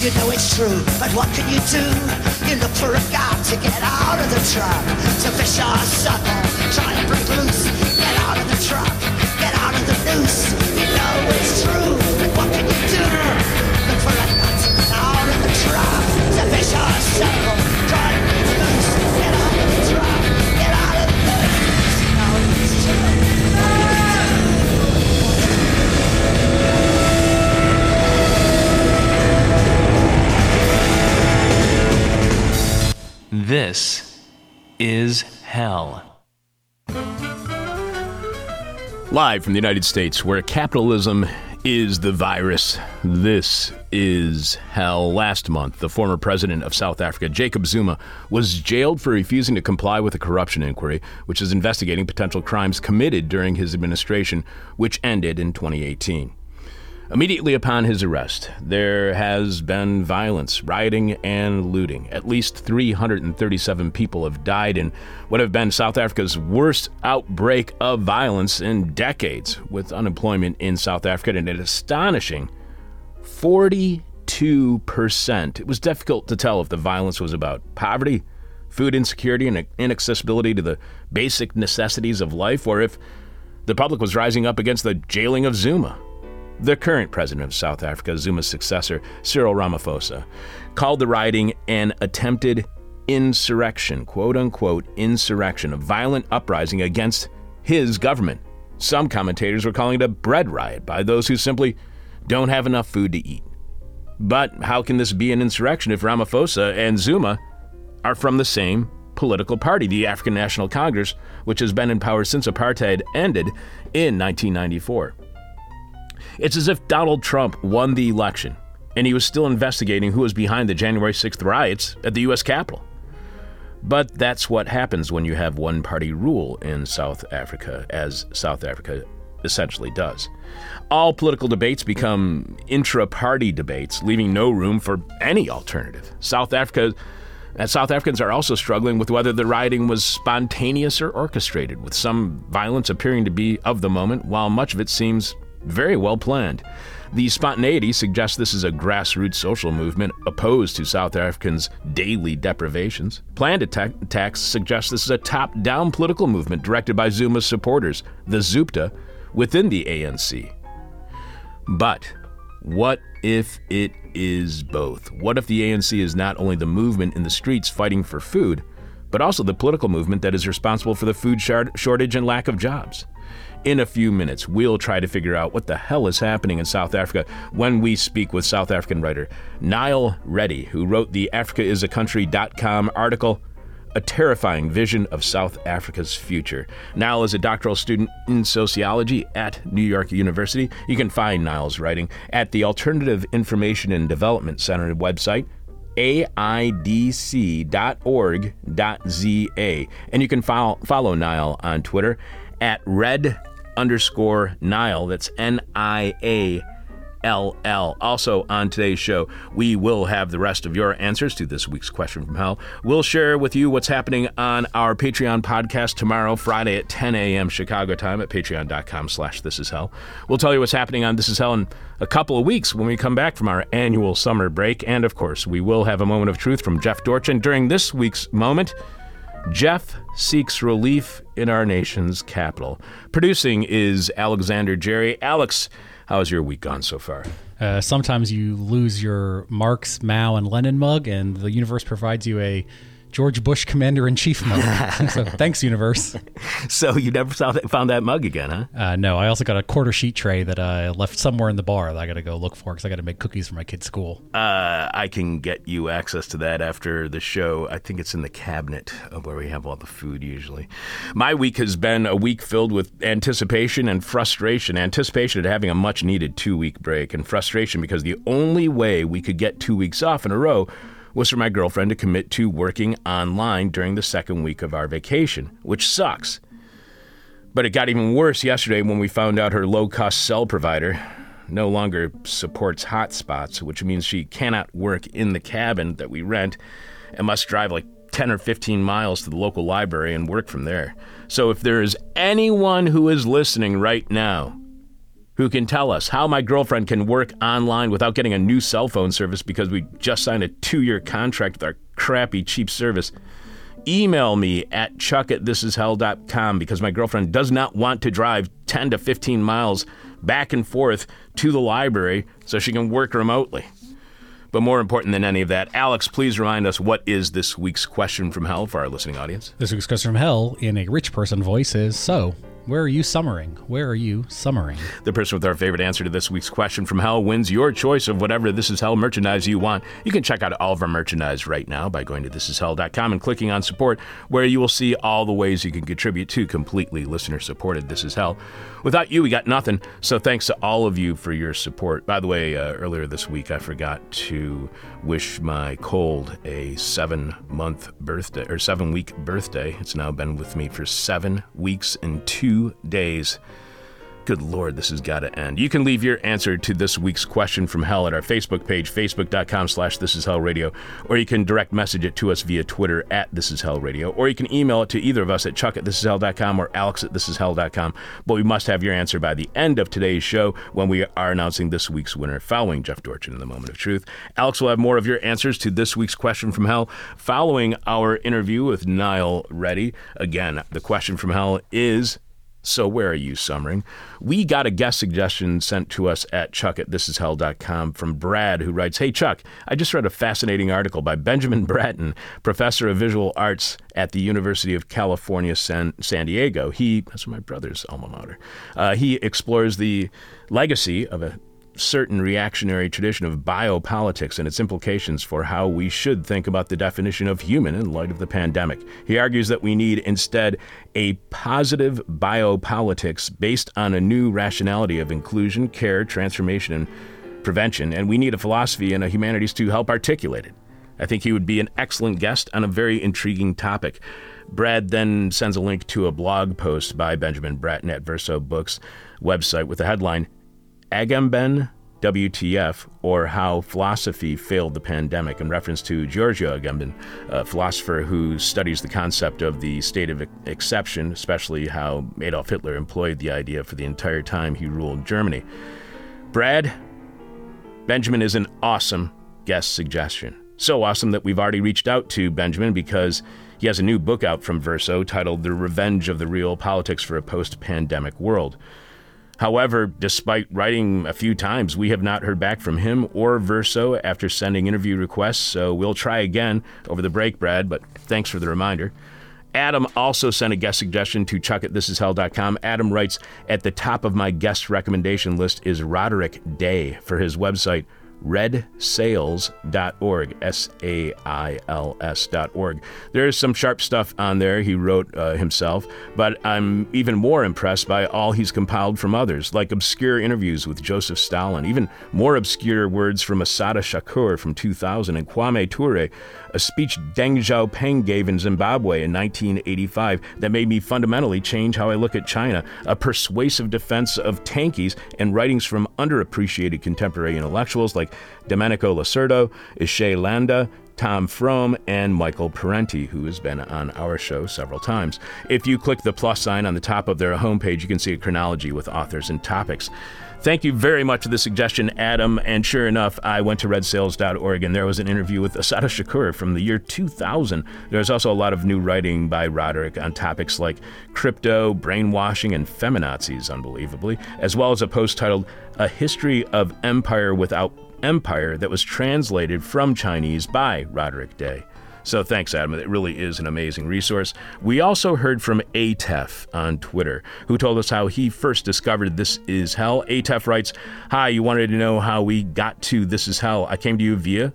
You know it's true, but what can you do? You look for a god to get out of the truck, to fish or suckle, try to break loose. Get out of the truck, get out of the noose. You know it's true, but what can you do? Look for a god to get out of the truck, to fish or suckle, This is hell. Live from the United States, where capitalism is the virus, this is hell. Last month, the former president of South Africa, Jacob Zuma, was jailed for refusing to comply with a corruption inquiry, which is investigating potential crimes committed during his administration, which ended in 2018. Immediately upon his arrest, there has been violence, rioting, and looting. At least 337 people have died in what have been South Africa's worst outbreak of violence in decades, with unemployment in South Africa at an astonishing 42%. It was difficult to tell if the violence was about poverty, food insecurity, and inaccessibility to the basic necessities of life, or if the public was rising up against the jailing of Zuma. The current president of South Africa, Zuma's successor, Cyril Ramaphosa, called the rioting an attempted insurrection, quote unquote, insurrection, a violent uprising against his government. Some commentators were calling it a bread riot by those who simply don't have enough food to eat. But how can this be an insurrection if Ramaphosa and Zuma are from the same political party, the African National Congress, which has been in power since apartheid ended in 1994? It's as if Donald Trump won the election and he was still investigating who was behind the January 6th riots at the U.S. Capitol. But that's what happens when you have one party rule in South Africa, as South Africa essentially does. All political debates become intra party debates, leaving no room for any alternative. South Africa. And South Africans are also struggling with whether the rioting was spontaneous or orchestrated, with some violence appearing to be of the moment, while much of it seems very well planned. The spontaneity suggests this is a grassroots social movement opposed to South Africans' daily deprivations. Planned attack- attacks suggest this is a top down political movement directed by Zuma's supporters, the Zupta, within the ANC. But what if it is both? What if the ANC is not only the movement in the streets fighting for food, but also the political movement that is responsible for the food shortage and lack of jobs? In a few minutes, we'll try to figure out what the hell is happening in South Africa when we speak with South African writer Niall Reddy, who wrote the AfricaIsACountry.com article, A Terrifying Vision of South Africa's Future. Niall is a doctoral student in sociology at New York University. You can find Niall's writing at the Alternative Information and Development Center website, aidc.org.za. And you can follow, follow Niall on Twitter at red underscore Niall. That's N I A L L. Also, on today's show, we will have the rest of your answers to this week's question from hell. We'll share with you what's happening on our Patreon podcast tomorrow, Friday at 10 a.m. Chicago time at patreon.com slash this is hell. We'll tell you what's happening on This Is Hell in a couple of weeks when we come back from our annual summer break. And of course, we will have a moment of truth from Jeff Dorchin during this week's moment. Jeff seeks relief in our nation's capital. Producing is Alexander Jerry. Alex, how's your week gone so far? Uh, sometimes you lose your Marx, Mao, and Lenin mug, and the universe provides you a George Bush Commander in Chief mug. so thanks, universe. So you never saw that, found that mug again, huh? Uh, no, I also got a quarter sheet tray that I left somewhere in the bar that I got to go look for because I got to make cookies for my kid's school. Uh, I can get you access to that after the show. I think it's in the cabinet where we have all the food usually. My week has been a week filled with anticipation and frustration. Anticipation at having a much needed two week break, and frustration because the only way we could get two weeks off in a row was for my girlfriend to commit to working online during the second week of our vacation, which sucks. But it got even worse yesterday when we found out her low cost cell provider no longer supports hotspots, which means she cannot work in the cabin that we rent and must drive like 10 or 15 miles to the local library and work from there. So if there is anyone who is listening right now who can tell us how my girlfriend can work online without getting a new cell phone service because we just signed a two year contract with our crappy, cheap service. Email me at chuck at thisishell.com because my girlfriend does not want to drive 10 to 15 miles back and forth to the library so she can work remotely. But more important than any of that, Alex, please remind us what is this week's question from hell for our listening audience? This week's question from hell in a rich person voice is So, where are you summering? Where are you summering? The person with our favorite answer to this week's question from hell wins your choice of whatever This Is Hell merchandise you want. You can check out all of our merchandise right now by going to thisishell.com and clicking on support, where you will see all the ways you can contribute to completely listener supported This Is Hell. Without you, we got nothing. So thanks to all of you for your support. By the way, uh, earlier this week, I forgot to wish my cold a seven month birthday or seven week birthday. It's now been with me for seven weeks and two days. Good Lord, this has got to end. You can leave your answer to this week's question from hell at our Facebook page, facebook.com slash this is hell radio, or you can direct message it to us via Twitter at this is hell radio, or you can email it to either of us at chuck at this is or alex at this is hell.com. But we must have your answer by the end of today's show when we are announcing this week's winner following Jeff Dorchin in the moment of truth. Alex will have more of your answers to this week's question from hell following our interview with Niall Reddy. Again, the question from hell is so where are you summering? We got a guest suggestion sent to us at chuck at thisishell.com from Brad, who writes, Hey Chuck, I just read a fascinating article by Benjamin Bratton, professor of visual arts at the University of California, San, San Diego. He, that's my brother's alma mater. Uh, he explores the legacy of a certain reactionary tradition of biopolitics and its implications for how we should think about the definition of human in light of the pandemic. He argues that we need instead a positive biopolitics based on a new rationality of inclusion, care, transformation, and prevention, and we need a philosophy and a humanities to help articulate it. I think he would be an excellent guest on a very intriguing topic. Brad then sends a link to a blog post by Benjamin Bratton at Verso Books website with the headline Agamben WTF, or How Philosophy Failed the Pandemic, in reference to Giorgio Agamben, a philosopher who studies the concept of the state of exception, especially how Adolf Hitler employed the idea for the entire time he ruled Germany. Brad, Benjamin is an awesome guest suggestion. So awesome that we've already reached out to Benjamin because he has a new book out from Verso titled The Revenge of the Real Politics for a Post Pandemic World. However, despite writing a few times, we have not heard back from him or Verso after sending interview requests, so we'll try again over the break, Brad, but thanks for the reminder. Adam also sent a guest suggestion to chuck at thisishell.com. Adam writes, At the top of my guest recommendation list is Roderic Day for his website, redsails.org, S A I L S.org. There's some sharp stuff on there he wrote uh, himself, but I'm even more impressed by all he's compiled from others, like obscure interviews with Joseph Stalin, even more obscure words from Assata Shakur from 2000 and Kwame Ture, a speech Deng Xiaoping gave in Zimbabwe in 1985 that made me fundamentally change how I look at China, a persuasive defense of tankies, and writings from underappreciated contemporary intellectuals like Domenico Losurdo, Ishay Landa, Tom Frome, and Michael Parenti, who has been on our show several times. If you click the plus sign on the top of their homepage, you can see a chronology with authors and topics. Thank you very much for the suggestion, Adam. And sure enough, I went to redsails.org and there was an interview with Assata Shakur from the year 2000. There's also a lot of new writing by Roderic on topics like crypto, brainwashing, and feminazis, unbelievably, as well as a post titled A History of Empire Without Empire that was translated from Chinese by Roderic Day. So thanks, Adam. It really is an amazing resource. We also heard from ATEF on Twitter, who told us how he first discovered This Is Hell. ATEF writes, Hi, you wanted to know how we got to This Is Hell. I came to you via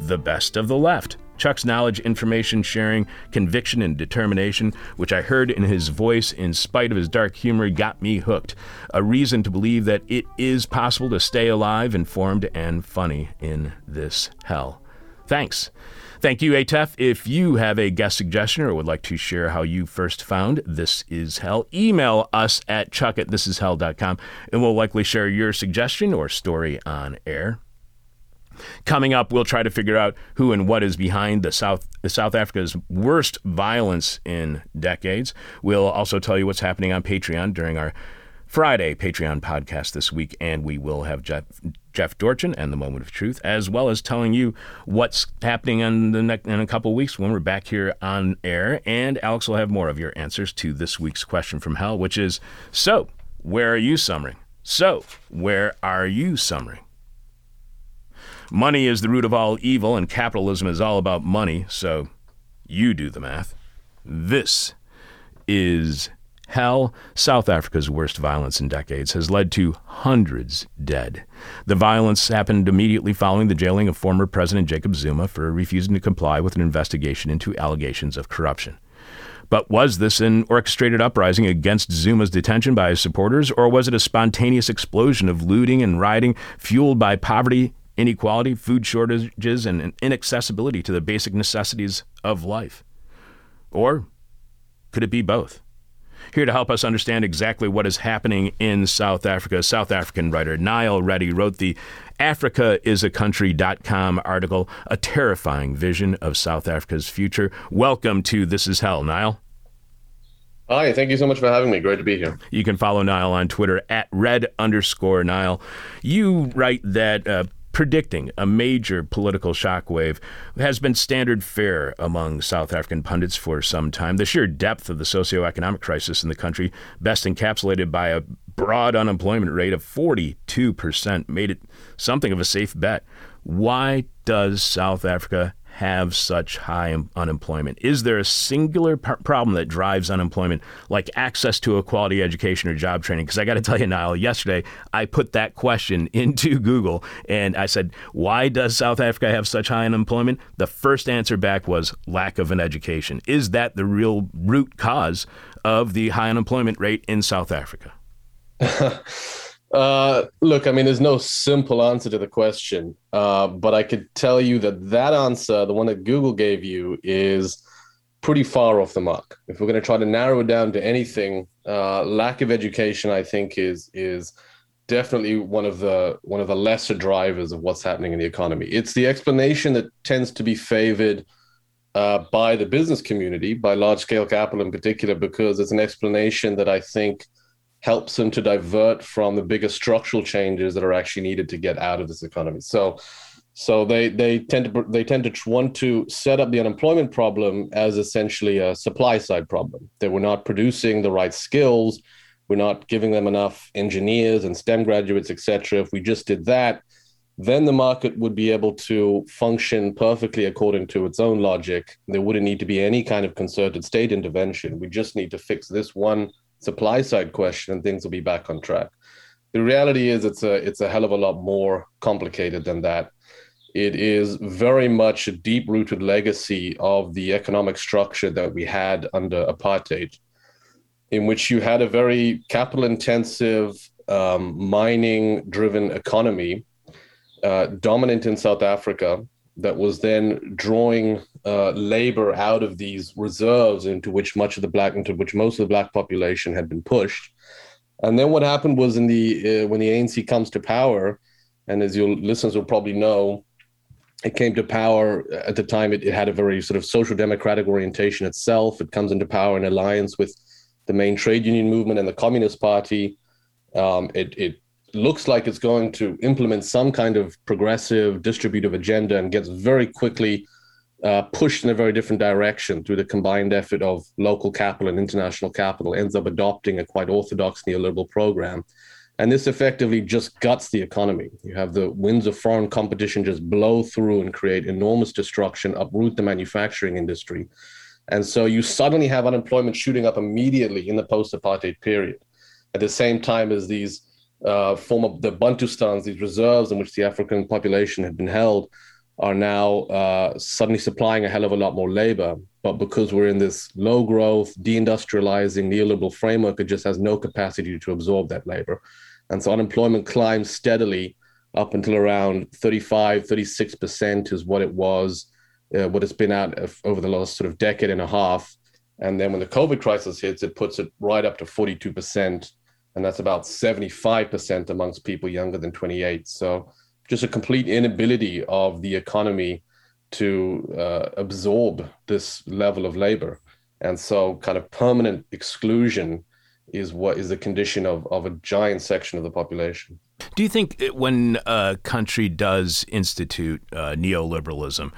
the best of the left. Chuck's knowledge, information sharing, conviction, and determination, which I heard in his voice in spite of his dark humor, got me hooked. A reason to believe that it is possible to stay alive, informed, and funny in this hell. Thanks. Thank you, ATEF. If you have a guest suggestion or would like to share how you first found This Is Hell, email us at chuck at thisishell.com and we'll likely share your suggestion or story on air. Coming up, we'll try to figure out who and what is behind the South South Africa's worst violence in decades. We'll also tell you what's happening on Patreon during our Friday Patreon podcast this week, and we will have Jeff, Jeff Dorchin and the Moment of Truth, as well as telling you what's happening in the ne- in a couple weeks when we're back here on air. And Alex will have more of your answers to this week's question from hell, which is: So, where are you summering? So, where are you summering? Money is the root of all evil, and capitalism is all about money. So, you do the math. This is hell. South Africa's worst violence in decades has led to hundreds dead. The violence happened immediately following the jailing of former President Jacob Zuma for refusing to comply with an investigation into allegations of corruption. But was this an orchestrated uprising against Zuma's detention by his supporters, or was it a spontaneous explosion of looting and rioting fueled by poverty, inequality, food shortages, and inaccessibility to the basic necessities of life? Or could it be both? Here to help us understand exactly what is happening in South Africa, South African writer Niall Reddy wrote the AfricaIsACountry.com article, A Terrifying Vision of South Africa's Future. Welcome to This Is Hell, Niall. Hi, thank you so much for having me. Great to be here. You can follow Niall on Twitter at red underscore Niall. You write that uh, predicting a major political shockwave has been standard fare among South African pundits for some time. The sheer depth of the socioeconomic crisis in the country, best encapsulated by a broad unemployment rate of 42%, made it something of a safe bet. Why does South Africa have such high unemployment? Is there a singular p- problem that drives unemployment, like access to a quality education or job training? Because I got to tell you, Niall, yesterday I put that question into Google and I said, Why does South Africa have such high unemployment? The first answer back was lack of an education. Is that the real root cause of the high unemployment rate in South Africa? Uh, look, I mean, there's no simple answer to the question, uh, but I could tell you that that answer, the one that Google gave you, is pretty far off the mark. If we're going to try to narrow it down to anything, uh, lack of education, I think, is is definitely one of the one of the lesser drivers of what's happening in the economy. It's the explanation that tends to be favored. Uh, by the business community, by large scale capital in particular, because it's an explanation that I think helps them to divert from the bigger structural changes that are actually needed to get out of this economy. So, so they they tend to they tend to want to set up the unemployment problem as essentially a supply side problem. That we're not producing the right skills, we're not giving them enough engineers and STEM graduates, etc. If we just did that, then the market would be able to function perfectly according to its own logic. There wouldn't need to be any kind of concerted state intervention. We just need to fix this one supply side question and things will be back on track. The reality is it's a it's a hell of a lot more complicated than that. It is very much a deep rooted legacy of the economic structure that we had under apartheid, in which you had a very capital intensive, um, mining driven economy uh, dominant in South Africa that was then drawing uh, labor out of these reserves into which much of the black into which most of the black population had been pushed. And then what happened was in the uh, when the ANC comes to power and as your listeners will probably know it came to power at the time it, it had a very sort of social democratic orientation itself. It comes into power in alliance with the main trade union movement and the communist party. Um, it, it looks like it's going to implement some kind of progressive distributive agenda and gets very quickly uh, pushed in a very different direction through the combined effort of local capital and international capital, ends up adopting a quite orthodox neoliberal program. And this effectively just guts the economy. You have the winds of foreign competition just blow through and create enormous destruction, uproot the manufacturing industry. And so you suddenly have unemployment shooting up immediately in the post apartheid period. At the same time as these uh, form of the Bantustans, these reserves in which the African population had been held, are now uh, suddenly supplying a hell of a lot more labor. But because we're in this low growth, deindustrializing neoliberal framework, it just has no capacity to absorb that labor. And so unemployment climbs steadily up until around 35, 36% is what it was, uh, what it's been at over the last sort of decade and a half. And then when the COVID crisis hits, it puts it right up to 42% and that's about 75% amongst people younger than 28. So just a complete inability of the economy to uh, absorb this level of labor. And so, kind of permanent exclusion is what is the condition of, of a giant section of the population. Do you think when a country does institute uh, neoliberalism,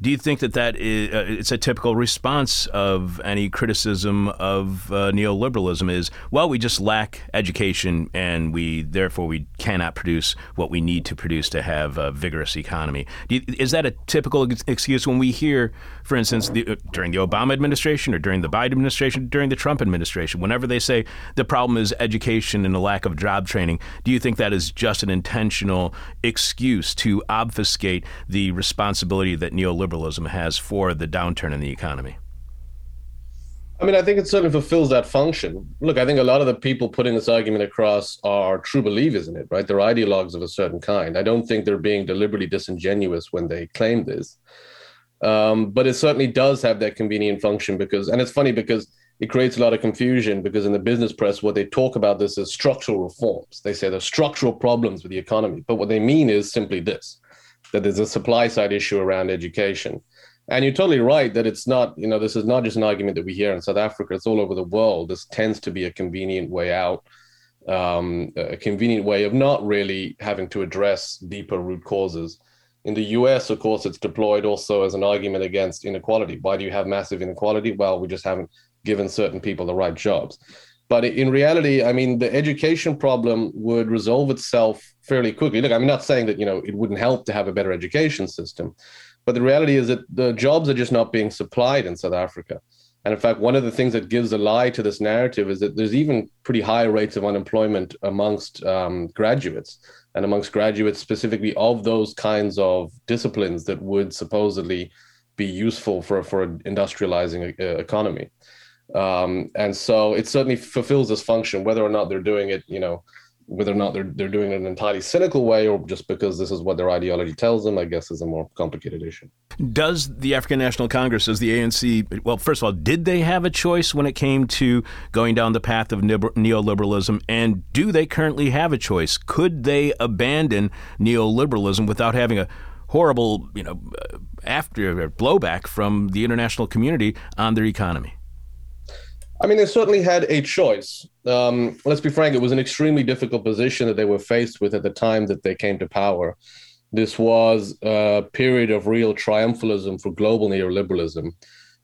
do you think that that is uh, it's a typical response of any criticism of uh, neoliberalism? Is well, we just lack education, and we therefore we cannot produce what we need to produce to have a vigorous economy. You, is that a typical excuse when we hear, for instance, the, uh, during the Obama administration or during the Biden administration, during the Trump administration, whenever they say the problem is education and a lack of job training? Do you think that is just an intentional excuse to obfuscate the responsibility that neoliberalism neoliberalism has for the downturn in the economy? I mean, I think it certainly fulfills that function. Look, I think a lot of the people putting this argument across are true believers in it, right? They're ideologues of a certain kind. I don't think they're being deliberately disingenuous when they claim this. Um, but it certainly does have that convenient function because, and it's funny because it creates a lot of confusion because in the business press, what they talk about this as structural reforms. They say there's structural problems with the economy, but what they mean is simply this that there's a supply side issue around education. And you're totally right that it's not, you know, this is not just an argument that we hear in South Africa, it's all over the world. This tends to be a convenient way out, um, a convenient way of not really having to address deeper root causes. In the US, of course, it's deployed also as an argument against inequality. Why do you have massive inequality? Well, we just haven't given certain people the right jobs. But in reality, I mean, the education problem would resolve itself fairly quickly. Look, I'm not saying that you know it wouldn't help to have a better education system, but the reality is that the jobs are just not being supplied in South Africa. And in fact, one of the things that gives a lie to this narrative is that there's even pretty high rates of unemployment amongst um, graduates and amongst graduates specifically of those kinds of disciplines that would supposedly be useful for for industrializing a economy. Um, and so it certainly fulfills this function, whether or not they're doing it, you know, whether or not they're they're doing it in an entirely cynical way or just because this is what their ideology tells them, I guess is a more complicated issue. Does the African National Congress, does the ANC, well, first of all, did they have a choice when it came to going down the path of neoliberalism? And do they currently have a choice? Could they abandon neoliberalism without having a horrible, you know, after blowback from the international community on their economy? I mean, they certainly had a choice. Um, let's be frank, it was an extremely difficult position that they were faced with at the time that they came to power. This was a period of real triumphalism for global neoliberalism.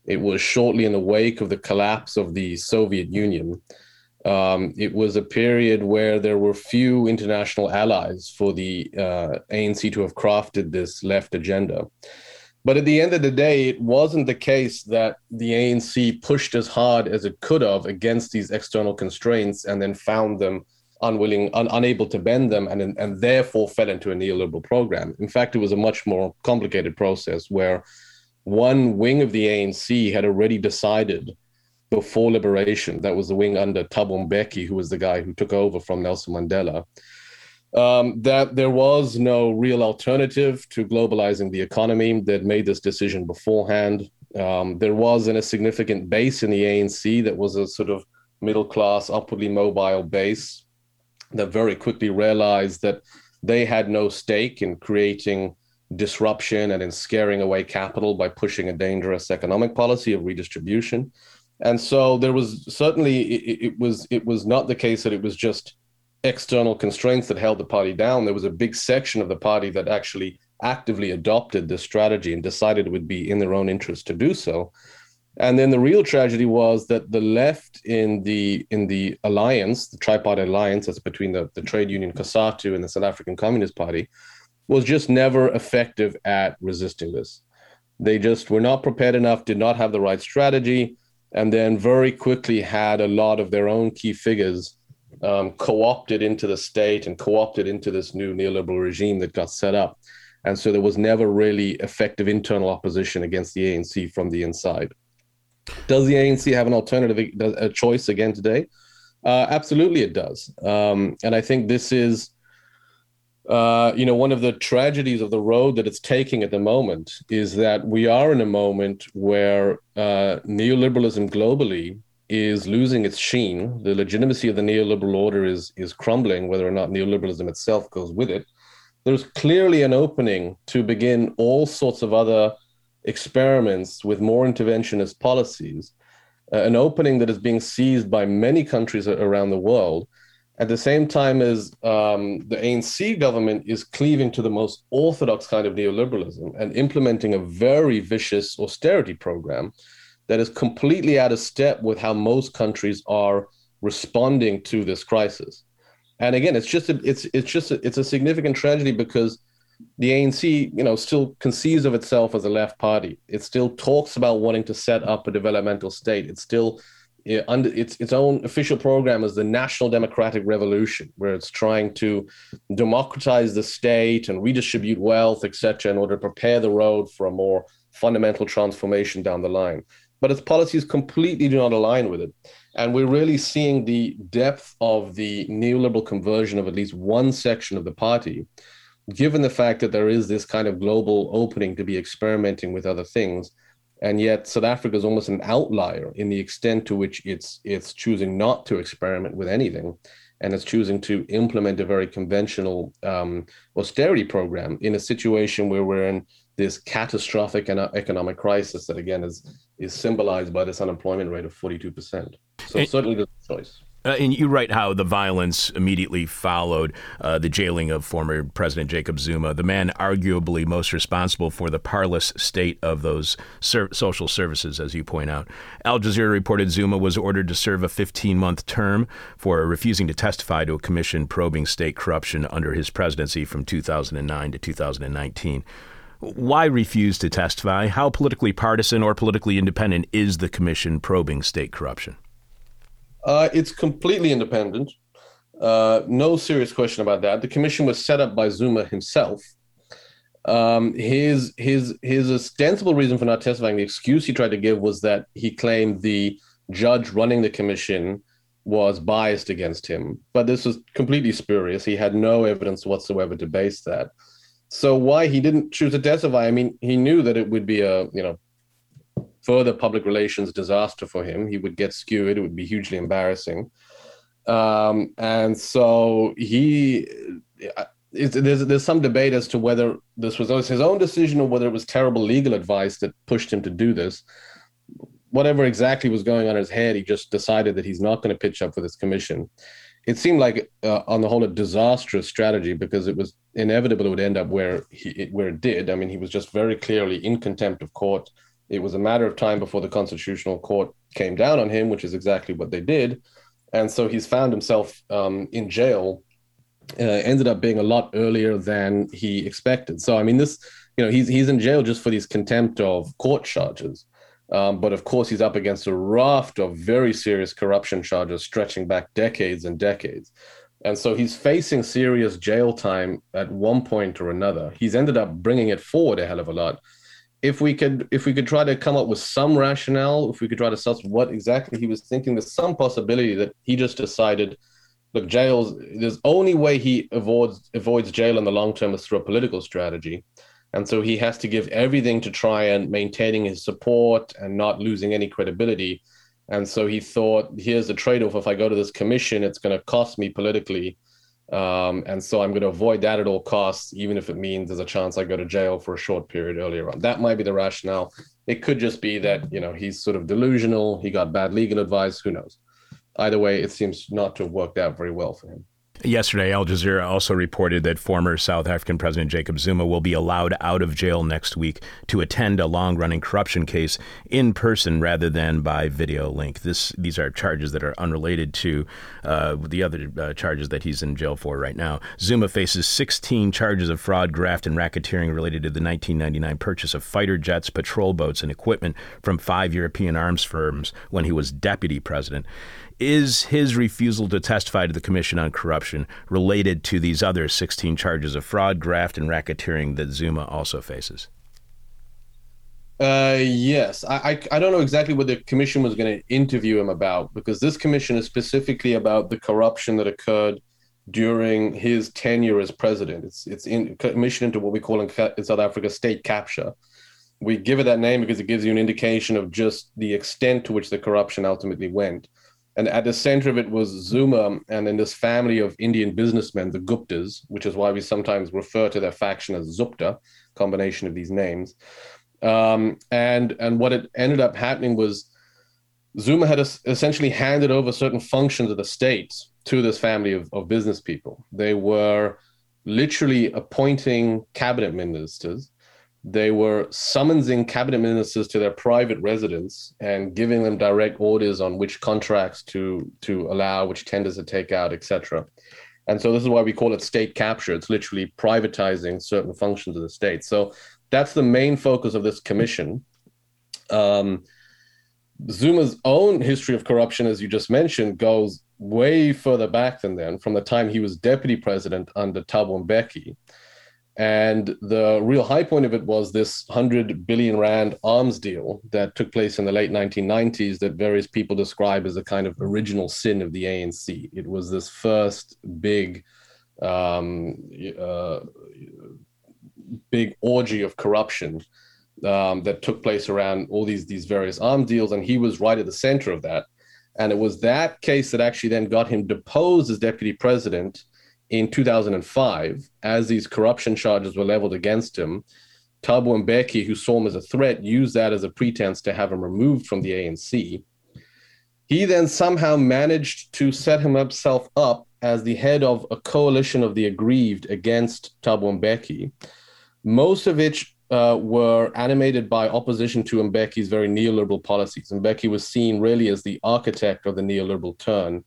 It was shortly in the wake of the collapse of the Soviet Union. Um, it was a period where there were few international allies for the uh, ANC to have crafted this left agenda. But at the end of the day, it wasn't the case that the ANC pushed as hard as it could have against these external constraints and then found them unwilling, un- unable to bend them, and, and therefore fell into a neoliberal program. In fact, it was a much more complicated process where one wing of the ANC had already decided before liberation, that was the wing under Thabo Mbeki, who was the guy who took over from Nelson Mandela, um, that there was no real alternative to globalizing the economy that made this decision beforehand. Um, there wasn't a significant base in the ANC that was a sort of middle class, upwardly mobile base that very quickly realized that they had no stake in creating disruption and in scaring away capital by pushing a dangerous economic policy of redistribution. And so there was certainly it, it was it was not the case that it was just external constraints that held the party down, there was a big section of the party that actually actively adopted this strategy and decided it would be in their own interest to do so. And then the real tragedy was that the left in the in the alliance, the tripartite alliance that's between the, the trade union COSATU and the South African Communist Party, was just never effective at resisting this. They just were not prepared enough, did not have the right strategy, and then very quickly had a lot of their own key figures um, co-opted into the state and co-opted into this new neoliberal regime that got set up. And so there was never really effective internal opposition against the ANC from the inside. Does the ANC have an alternative, a choice again today? Uh, absolutely, it does. Um, and I think this is, uh, you know, one of the tragedies of the road that it's taking at the moment is that we are in a moment where uh, neoliberalism globally is losing its sheen. The legitimacy of the neoliberal order is is crumbling, whether or not neoliberalism itself goes with it. There's clearly an opening to begin all sorts of other experiments with more interventionist policies. uh, an opening that is being seized by many countries around the world. At the same time as um, the ANC government is cleaving to the most orthodox kind of neoliberalism and implementing a very vicious austerity program that is completely out of step with how most countries are responding to this crisis. And again, it's just a, it's it's just a, it's a significant tragedy because the ANC, you know, still conceives of itself as a left party. It still talks about wanting to set up a developmental state. It's still under its its own official program is the National Democratic Revolution, where it's trying to democratize the state and redistribute wealth, etc., in order to prepare the road for a more fundamental transformation down the line. But its policies completely do not align with it. And we're really seeing the depth of the neoliberal conversion of at least one section of the party given the fact that there is this kind of global opening to be experimenting with other things and yet south africa is almost an outlier in the extent to which it's it's choosing not to experiment with anything and it's choosing to implement a very conventional um, austerity program in a situation where we're in this catastrophic economic crisis that again is is symbolized by this unemployment rate of 42% so certainly the choice uh, and you write how the violence immediately followed uh, the jailing of former President Jacob Zuma, the man arguably most responsible for the parlous state of those ser- social services, as you point out. Al Jazeera reported Zuma was ordered to serve a 15 month term for refusing to testify to a commission probing state corruption under his presidency from 2009 to 2019. Why refuse to testify? How politically partisan or politically independent is the commission probing state corruption? Uh, it's completely independent. Uh, no serious question about that. The commission was set up by Zuma himself. Um, his his his ostensible reason for not testifying, the excuse he tried to give was that he claimed the judge running the commission was biased against him. But this was completely spurious. He had no evidence whatsoever to base that. So why he didn't choose to testify? I mean, he knew that it would be a you know further public relations disaster for him. He would get skewered. It would be hugely embarrassing. Um, and so he, there's there's some debate as to whether this was his own decision or whether it was terrible legal advice that pushed him to do this. Whatever exactly was going on in his head, he just decided that he's not going to pitch up for this commission. It seemed like, uh, on the whole, a disastrous strategy because it was inevitable it would end up where he where it did. I mean, he was just very clearly in contempt of court it was a matter of time before the Constitutional Court came down on him, which is exactly what they did. And so he's found himself um, in jail. Uh, ended up being a lot earlier than he expected. So I mean, this, you know, he's he's in jail just for these contempt of court charges. Um, but of course, he's up against a raft of very serious corruption charges stretching back decades and decades. And so he's facing serious jail time at one point or another. He's ended up bringing it forward a hell of a lot if we could if we could try to come up with some rationale, if we could try to suss what exactly he was thinking, there's some possibility that he just decided, look, jails. There's only way he avoids avoids jail in the long term is through a political strategy, and so he has to give everything to try and maintaining his support and not losing any credibility. And so he thought, here's the trade-off: if I go to this commission, it's going to cost me politically um, and so I'm going to avoid that at all costs, even if it means there's a chance I go to jail for a short period earlier on. That might be the rationale. It could just be that, you know, he's sort of delusional. He got bad legal advice. Who knows? Either way, it seems not to have worked out very well for him. Yesterday, Al Jazeera also reported that former South African President Jacob Zuma will be allowed out of jail next week to attend a long running corruption case in person rather than by video link. This, these are charges that are unrelated to uh, the other uh, charges that he's in jail for right now. Zuma faces 16 charges of fraud, graft, and racketeering related to the 1999 purchase of fighter jets, patrol boats, and equipment from five European arms firms when he was deputy president. Is his refusal to testify to the Commission on Corruption related to these other 16 charges of fraud, graft, and racketeering that Zuma also faces? Uh, yes, I, I, I don't know exactly what the commission was going to interview him about because this commission is specifically about the corruption that occurred during his tenure as president. It's it's in commission into what we call in, in South Africa state capture. We give it that name because it gives you an indication of just the extent to which the corruption ultimately went. And at the center of it was Zuma and then this family of Indian businessmen, the Guptas, which is why we sometimes refer to their faction as Zupta, combination of these names. Um, and and what it ended up happening was Zuma had essentially handed over certain functions of the state to this family of, of business people. They were literally appointing cabinet ministers. They were summoning cabinet ministers to their private residence and giving them direct orders on which contracts to to allow, which tenders to take out, etc. And so this is why we call it state capture. It's literally privatizing certain functions of the state. So that's the main focus of this commission. Um, Zuma's own history of corruption, as you just mentioned, goes way further back than then, from the time he was deputy president under Thabo Mbeki. And the real high point of it was this 100 billion rand arms deal that took place in the late 1990s that various people describe as a kind of original sin of the ANC. It was this first big, um, uh, big orgy of corruption um, that took place around all these these various arms deals, and he was right at the center of that. And it was that case that actually then got him deposed as deputy president in 2005 as these corruption charges were leveled against him. Thabo Mbeki, who saw him as a threat, used that as a pretense to have him removed from the ANC. He then somehow managed to set himself up as the head of a coalition of the aggrieved against Thabo Mbeki, most of which uh, were animated by opposition to Mbeki's very neoliberal policies. Mbeki was seen really as the architect of the neoliberal turn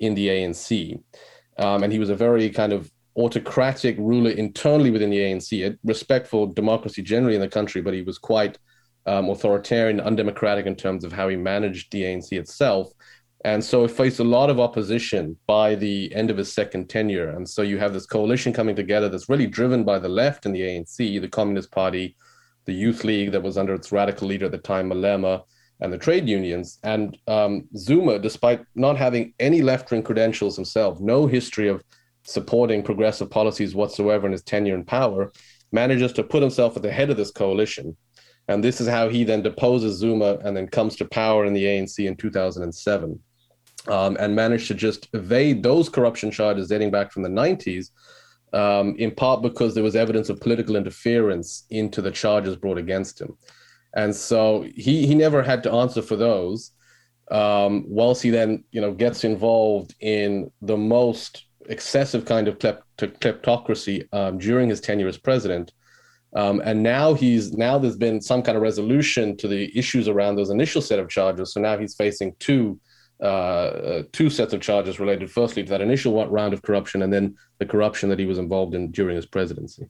in the ANC. Um, and he was a very kind of autocratic ruler internally within the ANC, a respectful democracy generally in the country, but he was quite um, authoritarian, undemocratic in terms of how he managed the ANC itself. And so it faced a lot of opposition by the end of his second tenure. And so you have this coalition coming together that's really driven by the left in the ANC, the Communist Party, the Youth League that was under its radical leader at the time, Malema, and the trade unions. And um, Zuma, despite not having any left wing credentials himself, no history of supporting progressive policies whatsoever in his tenure in power, manages to put himself at the head of this coalition. And this is how he then deposes Zuma and then comes to power in the ANC in 2007 um, and managed to just evade those corruption charges dating back from the 90s, um, in part because there was evidence of political interference into the charges brought against him. And so he, he never had to answer for those. Um, whilst he then, you know, gets involved in the most excessive kind of klept- kleptocracy um, during his tenure as president, um, and now he's now there's been some kind of resolution to the issues around those initial set of charges. So now he's facing two uh, uh, two sets of charges related, firstly, to that initial round of corruption and then the corruption that he was involved in during his presidency.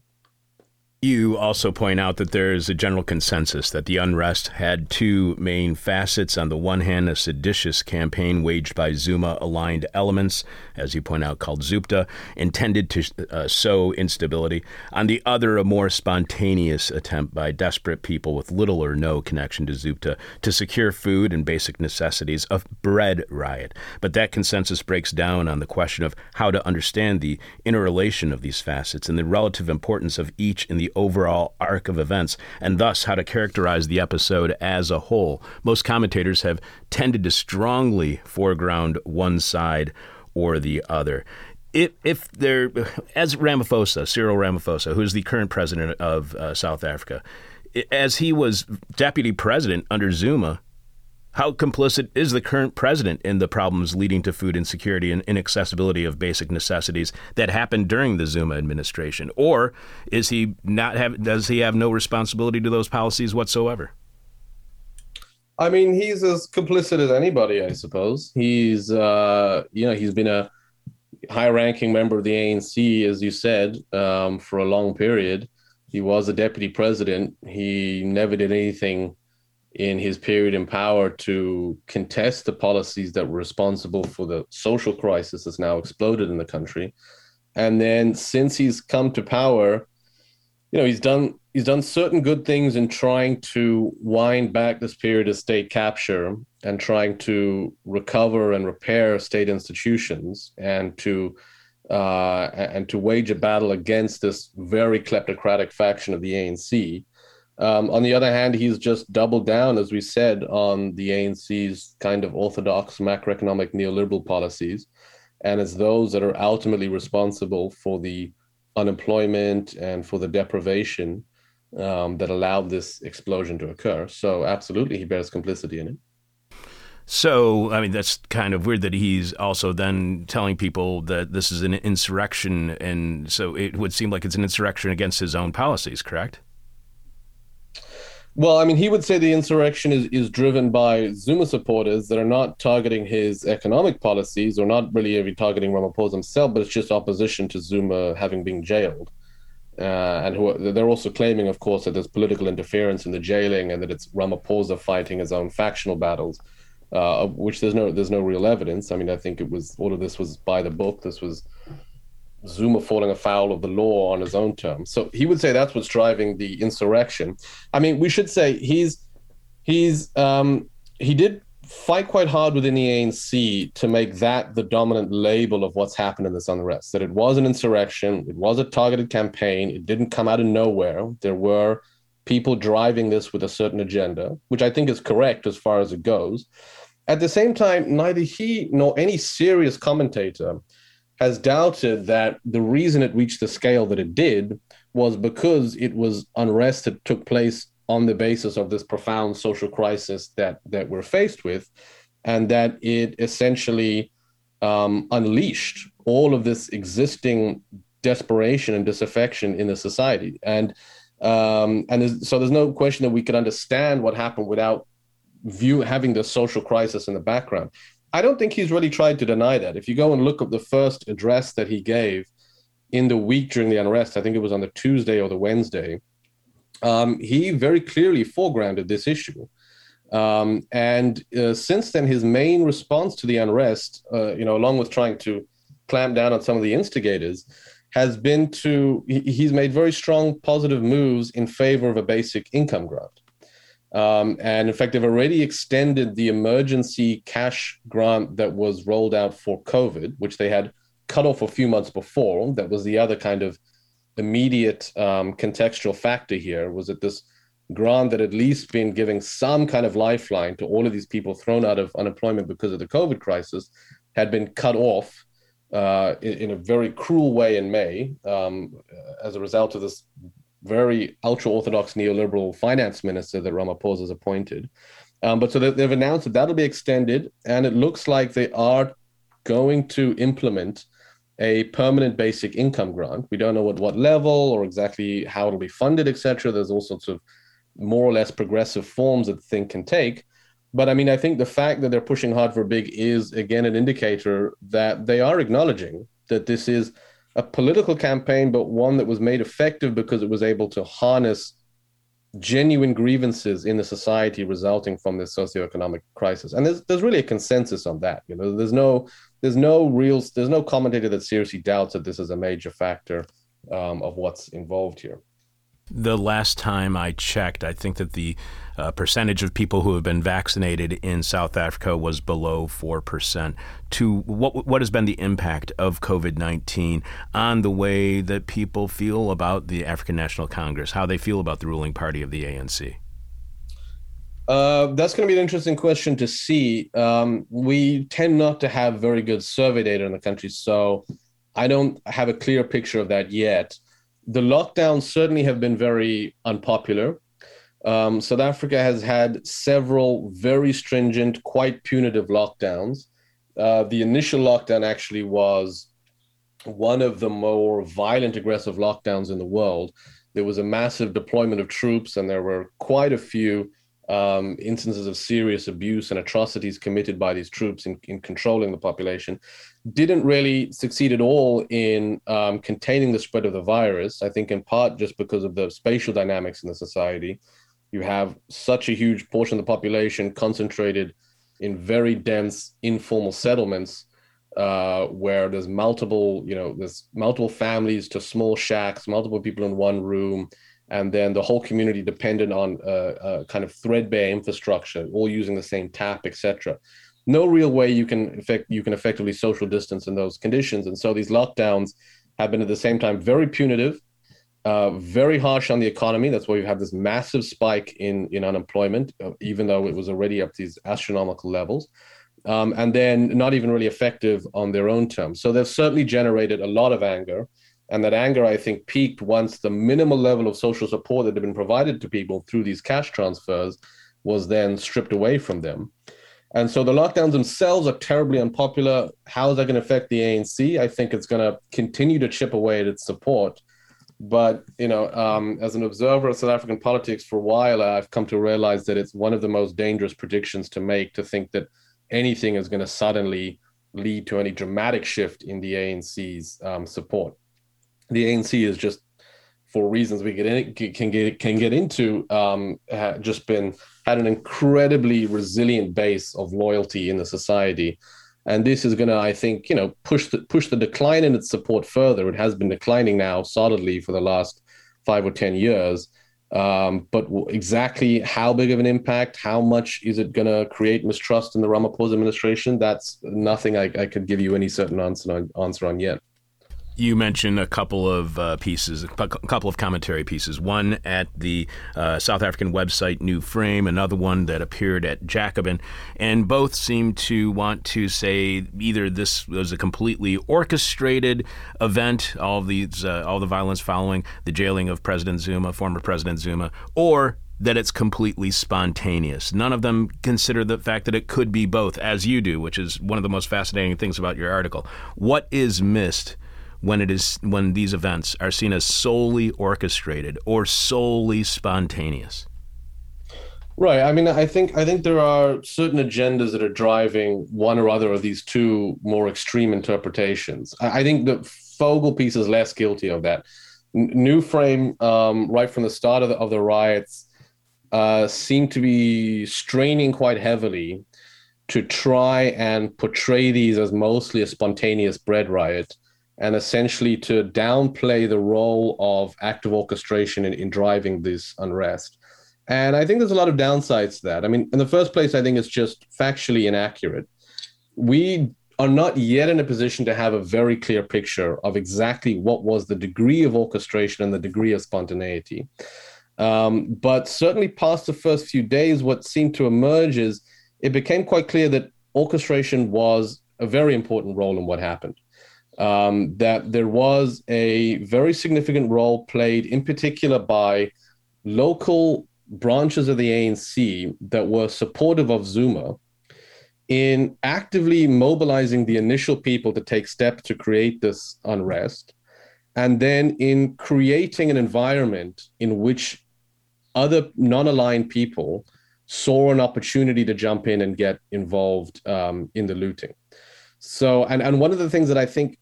You also point out that there is a general consensus that the unrest had two main facets. On the one hand, a seditious campaign waged by Zuma aligned elements, as you point out, called Zupta, intended to uh, sow instability. On the other, a more spontaneous attempt by desperate people with little or no connection to Zupta to secure food and basic necessities, a bread riot. But that consensus breaks down on the question of how to understand the interrelation of these facets and the relative importance of each in the overall arc of events, and thus how to characterize the episode as a whole. Most commentators have tended to strongly foreground one side or the other. If, if there, as Ramaphosa, Cyril Ramaphosa, who is the current president of uh, South Africa, as he was deputy president under Zuma, how complicit is the current president in the problems leading to food insecurity and inaccessibility of basic necessities that happened during the Zuma administration? Or is he not have does he have no responsibility to those policies whatsoever? I mean, he's as complicit as anybody, I suppose. He's uh, you know, he's been a high-ranking member of the ANC, as you said, um, for a long period. He was a deputy president. He never did anything in his period in power to contest the policies that were responsible for the social crisis that's now exploded in the country. And then since he's come to power, you know, he's done he's done certain good things in trying to wind back this period of state capture and trying to recover and repair state institutions and to uh, and to wage a battle against this very kleptocratic faction of the ANC. Um, on the other hand, he's just doubled down, as we said, on the ANC's kind of orthodox macroeconomic neoliberal policies. And it's those that are ultimately responsible for the unemployment and for the deprivation um, that allowed this explosion to occur. So, absolutely, he bears complicity in it. So, I mean, that's kind of weird that he's also then telling people that this is an insurrection. And so it would seem like it's an insurrection against his own policies, correct? Well, I mean, he would say the insurrection is, is driven by Zuma supporters that are not targeting his economic policies or not really even targeting Ramaphosa himself, but it's just opposition to Zuma having been jailed. Uh, and who, they're also claiming, of course, that there's political interference in the jailing and that it's Ramaphosa fighting his own factional battles uh, which there's no there's no real evidence. I mean, I think it was all of this was by the book. This was Zuma falling afoul of the law on his own terms. So he would say that's what's driving the insurrection. I mean, we should say he's he's um, he did fight quite hard within the ANC to make that the dominant label of what's happened in this unrest. That it was an insurrection, it was a targeted campaign, it didn't come out of nowhere. There were people driving this with a certain agenda, which I think is correct as far as it goes. At the same time, neither he nor any serious commentator has doubted that the reason it reached the scale that it did was because it was unrest that took place on the basis of this profound social crisis that that we're faced with, and that it essentially um, unleashed all of this existing desperation and disaffection in the society. And um, and there's, so there's no question that we could understand what happened without view having the social crisis in the background. I don't think he's really tried to deny that. If you go and look up the first address that he gave in the week during the unrest, I think it was on the Tuesday or the Wednesday, um, he very clearly foregrounded this issue. Um, and uh, since then, his main response to the unrest, uh, you know, along with trying to clamp down on some of the instigators, has been to he's made very strong positive moves in favor of a basic income grant. Um, and in fact, they've already extended the emergency cash grant that was rolled out for COVID, which they had cut off a few months before. That was the other kind of immediate um, contextual factor here was that this grant that at least been giving some kind of lifeline to all of these people thrown out of unemployment because of the COVID crisis had been cut off uh, in, in, a very cruel way in May um, as a result of this very ultra orthodox neoliberal finance minister that Ramaphosa has appointed. Um, but so they've announced that that'll be extended, and it looks like they are going to implement a permanent basic income grant. We don't know at what level or exactly how it'll be funded, etc. There's all sorts of more or less progressive forms that the thing can take. But I mean, I think the fact that they're pushing hard for big is again an indicator that they are acknowledging that this is a political campaign, but one that was made effective because it was able to harness genuine grievances in the society resulting from this socioeconomic crisis. And there's there's really a consensus on that. You know, there's no there's no real there's no commentator that seriously doubts that this is a major factor um, of what's involved here. The last time I checked, I think that the uh, percentage of people who have been vaccinated in South Africa was below 4%. To what, what has been the impact of COVID 19 on the way that people feel about the African National Congress, how they feel about the ruling party of the ANC? Uh, that's going to be an interesting question to see. Um, we tend not to have very good survey data in the country, so I don't have a clear picture of that yet the lockdowns certainly have been very unpopular. Um, South Africa has had several very stringent, quite punitive lockdowns. Uh, the initial lockdown actually was one of the more violent, aggressive lockdowns in the world. There was a massive deployment of troops, and there were quite a few um, instances of serious abuse and atrocities committed by these troops in, in controlling the population, didn't really succeed at all in um, containing the spread of the virus. I think in part just because of the spatial dynamics in the society. You have such a huge portion of the population concentrated in very dense informal settlements uh, where there's multiple, you know, there's multiple families to small shacks, multiple people in one room and then the whole community dependent on a, a kind of threadbare infrastructure, all using the same tap, etc. No real way you can effect you can effectively social distance in those conditions, and so these lockdowns have been at the same time very punitive, uh, very harsh on the economy. That's why we have this massive spike in in unemployment, uh, even though it was already up to these astronomical levels. Um, and then not even really effective on their own terms. So they've certainly generated a lot of anger. And that anger, I think, peaked once the minimal level of social support that had been provided to people through these cash transfers was then stripped away from them. And so the lockdowns themselves are terribly unpopular. How is that going to affect the ANC? I think it's going to continue to chip away at its support. But you know, um, as an observer of South African politics for a while, I've come to realize that it's one of the most dangerous predictions to make to think that anything is going to suddenly lead to any dramatic shift in the ANC's um, support. The ANC is just, for reasons we get in, can get can get into, um, just been had an incredibly resilient base of loyalty in the society. And this is going to i think you know push the push the decline in its support further. It has been declining now solidly for the last five or ten years. Um, but exactly how big of an impact how much is it going to create mistrust in the ramaphosa administration? That's nothing I, I could give you any certain answer on, answer on yet you mentioned a couple of uh, pieces, a couple of commentary pieces. One at the uh, South African website New Frame, another one that appeared at Jacobin, and both seem to want to say either this was a completely orchestrated event, all these, uh, all the violence following the jailing of President Zuma, former President Zuma, or that it's completely spontaneous. None of them consider the fact that it could be both, as you do, which is one of the most fascinating things about your article. What is missed when it is when these events are seen as solely orchestrated or solely spontaneous? Right. I mean, I think I think there are certain agendas that are driving one or other of these two more extreme interpretations. I, I think the Fogel piece is less guilty of that. N- New Frame, um, right from the start of the, of the riots, uh, seemed to be straining quite heavily to try and portray these as mostly a spontaneous bread riot and essentially to downplay the role of active orchestration in, in driving this unrest. And I think there's a lot of downsides to that. I mean, in the first place, I think it's just factually inaccurate. We are not yet in a position to have a very clear picture of exactly what was the degree of orchestration and the degree of spontaneity. Um, but certainly, past the first few days, what seemed to emerge is it became quite clear that orchestration was a very important role in what happened um, that there was a very significant role played, in particular by local branches of the ANC that were supportive of Zuma in actively mobilizing the initial people to take steps to create this unrest, and then in creating an environment in which other non aligned people saw an opportunity to jump in and get involved um, in the looting. So, and, and one of the things that I think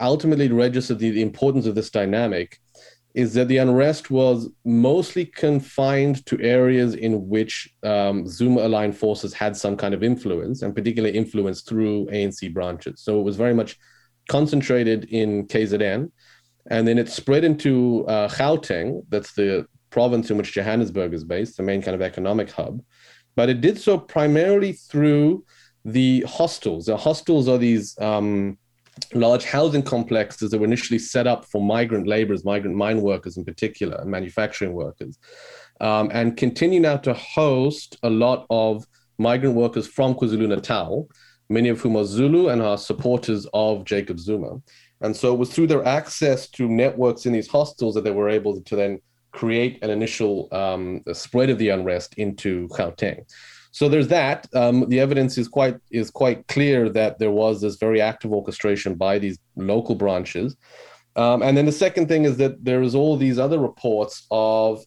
ultimately registered the, the importance of this dynamic is that the unrest was mostly confined to areas in which um, Zuma aligned forces had some kind of influence, and particularly influence through ANC branches. So it was very much concentrated in KZN, and then it spread into uh, Gauteng, that's the province in which Johannesburg is based, the main kind of economic hub. But it did so primarily through the hostels. The hostels are these um, large housing complexes that were initially set up for migrant laborers, migrant mine workers in particular, and manufacturing workers, um, and continue now to host a lot of migrant workers from KwaZulu Natal, many of whom are Zulu and are supporters of Jacob Zuma. And so it was through their access to networks in these hostels that they were able to then create an initial um, spread of the unrest into Gauteng. So there's that. Um, the evidence is quite is quite clear that there was this very active orchestration by these local branches. Um, and then the second thing is that there is all these other reports of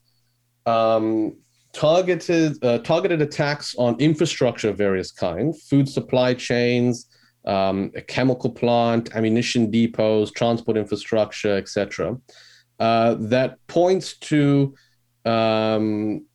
um, targeted uh, targeted attacks on infrastructure of various kinds, food supply chains, um, a chemical plant, ammunition depots, transport infrastructure, etc. Uh, that points to um,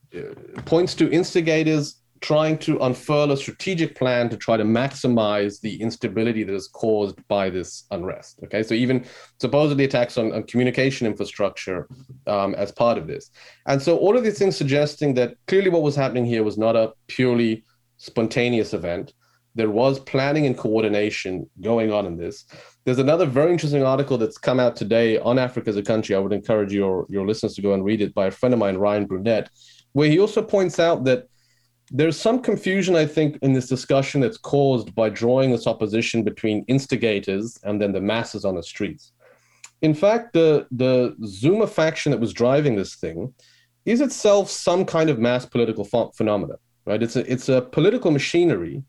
points to instigators trying to unfurl a strategic plan to try to maximize the instability that is caused by this unrest. Okay, so even supposedly attacks on, on communication infrastructure um, as part of this. And so all of these things suggesting that clearly what was happening here was not a purely spontaneous event. There was planning and coordination going on in this. There's another very interesting article that's come out today on Africa Is a Country. I would encourage your, your listeners to go and read it by a friend of mine, Ryan Brunette, where he also points out that there's some confusion, I think, in this discussion that's caused by drawing this opposition between instigators and then the masses on the streets. In fact, the, the Zuma faction that was driving this thing is itself some kind of mass political ph- phenomena, right? It's a, it's a political machinery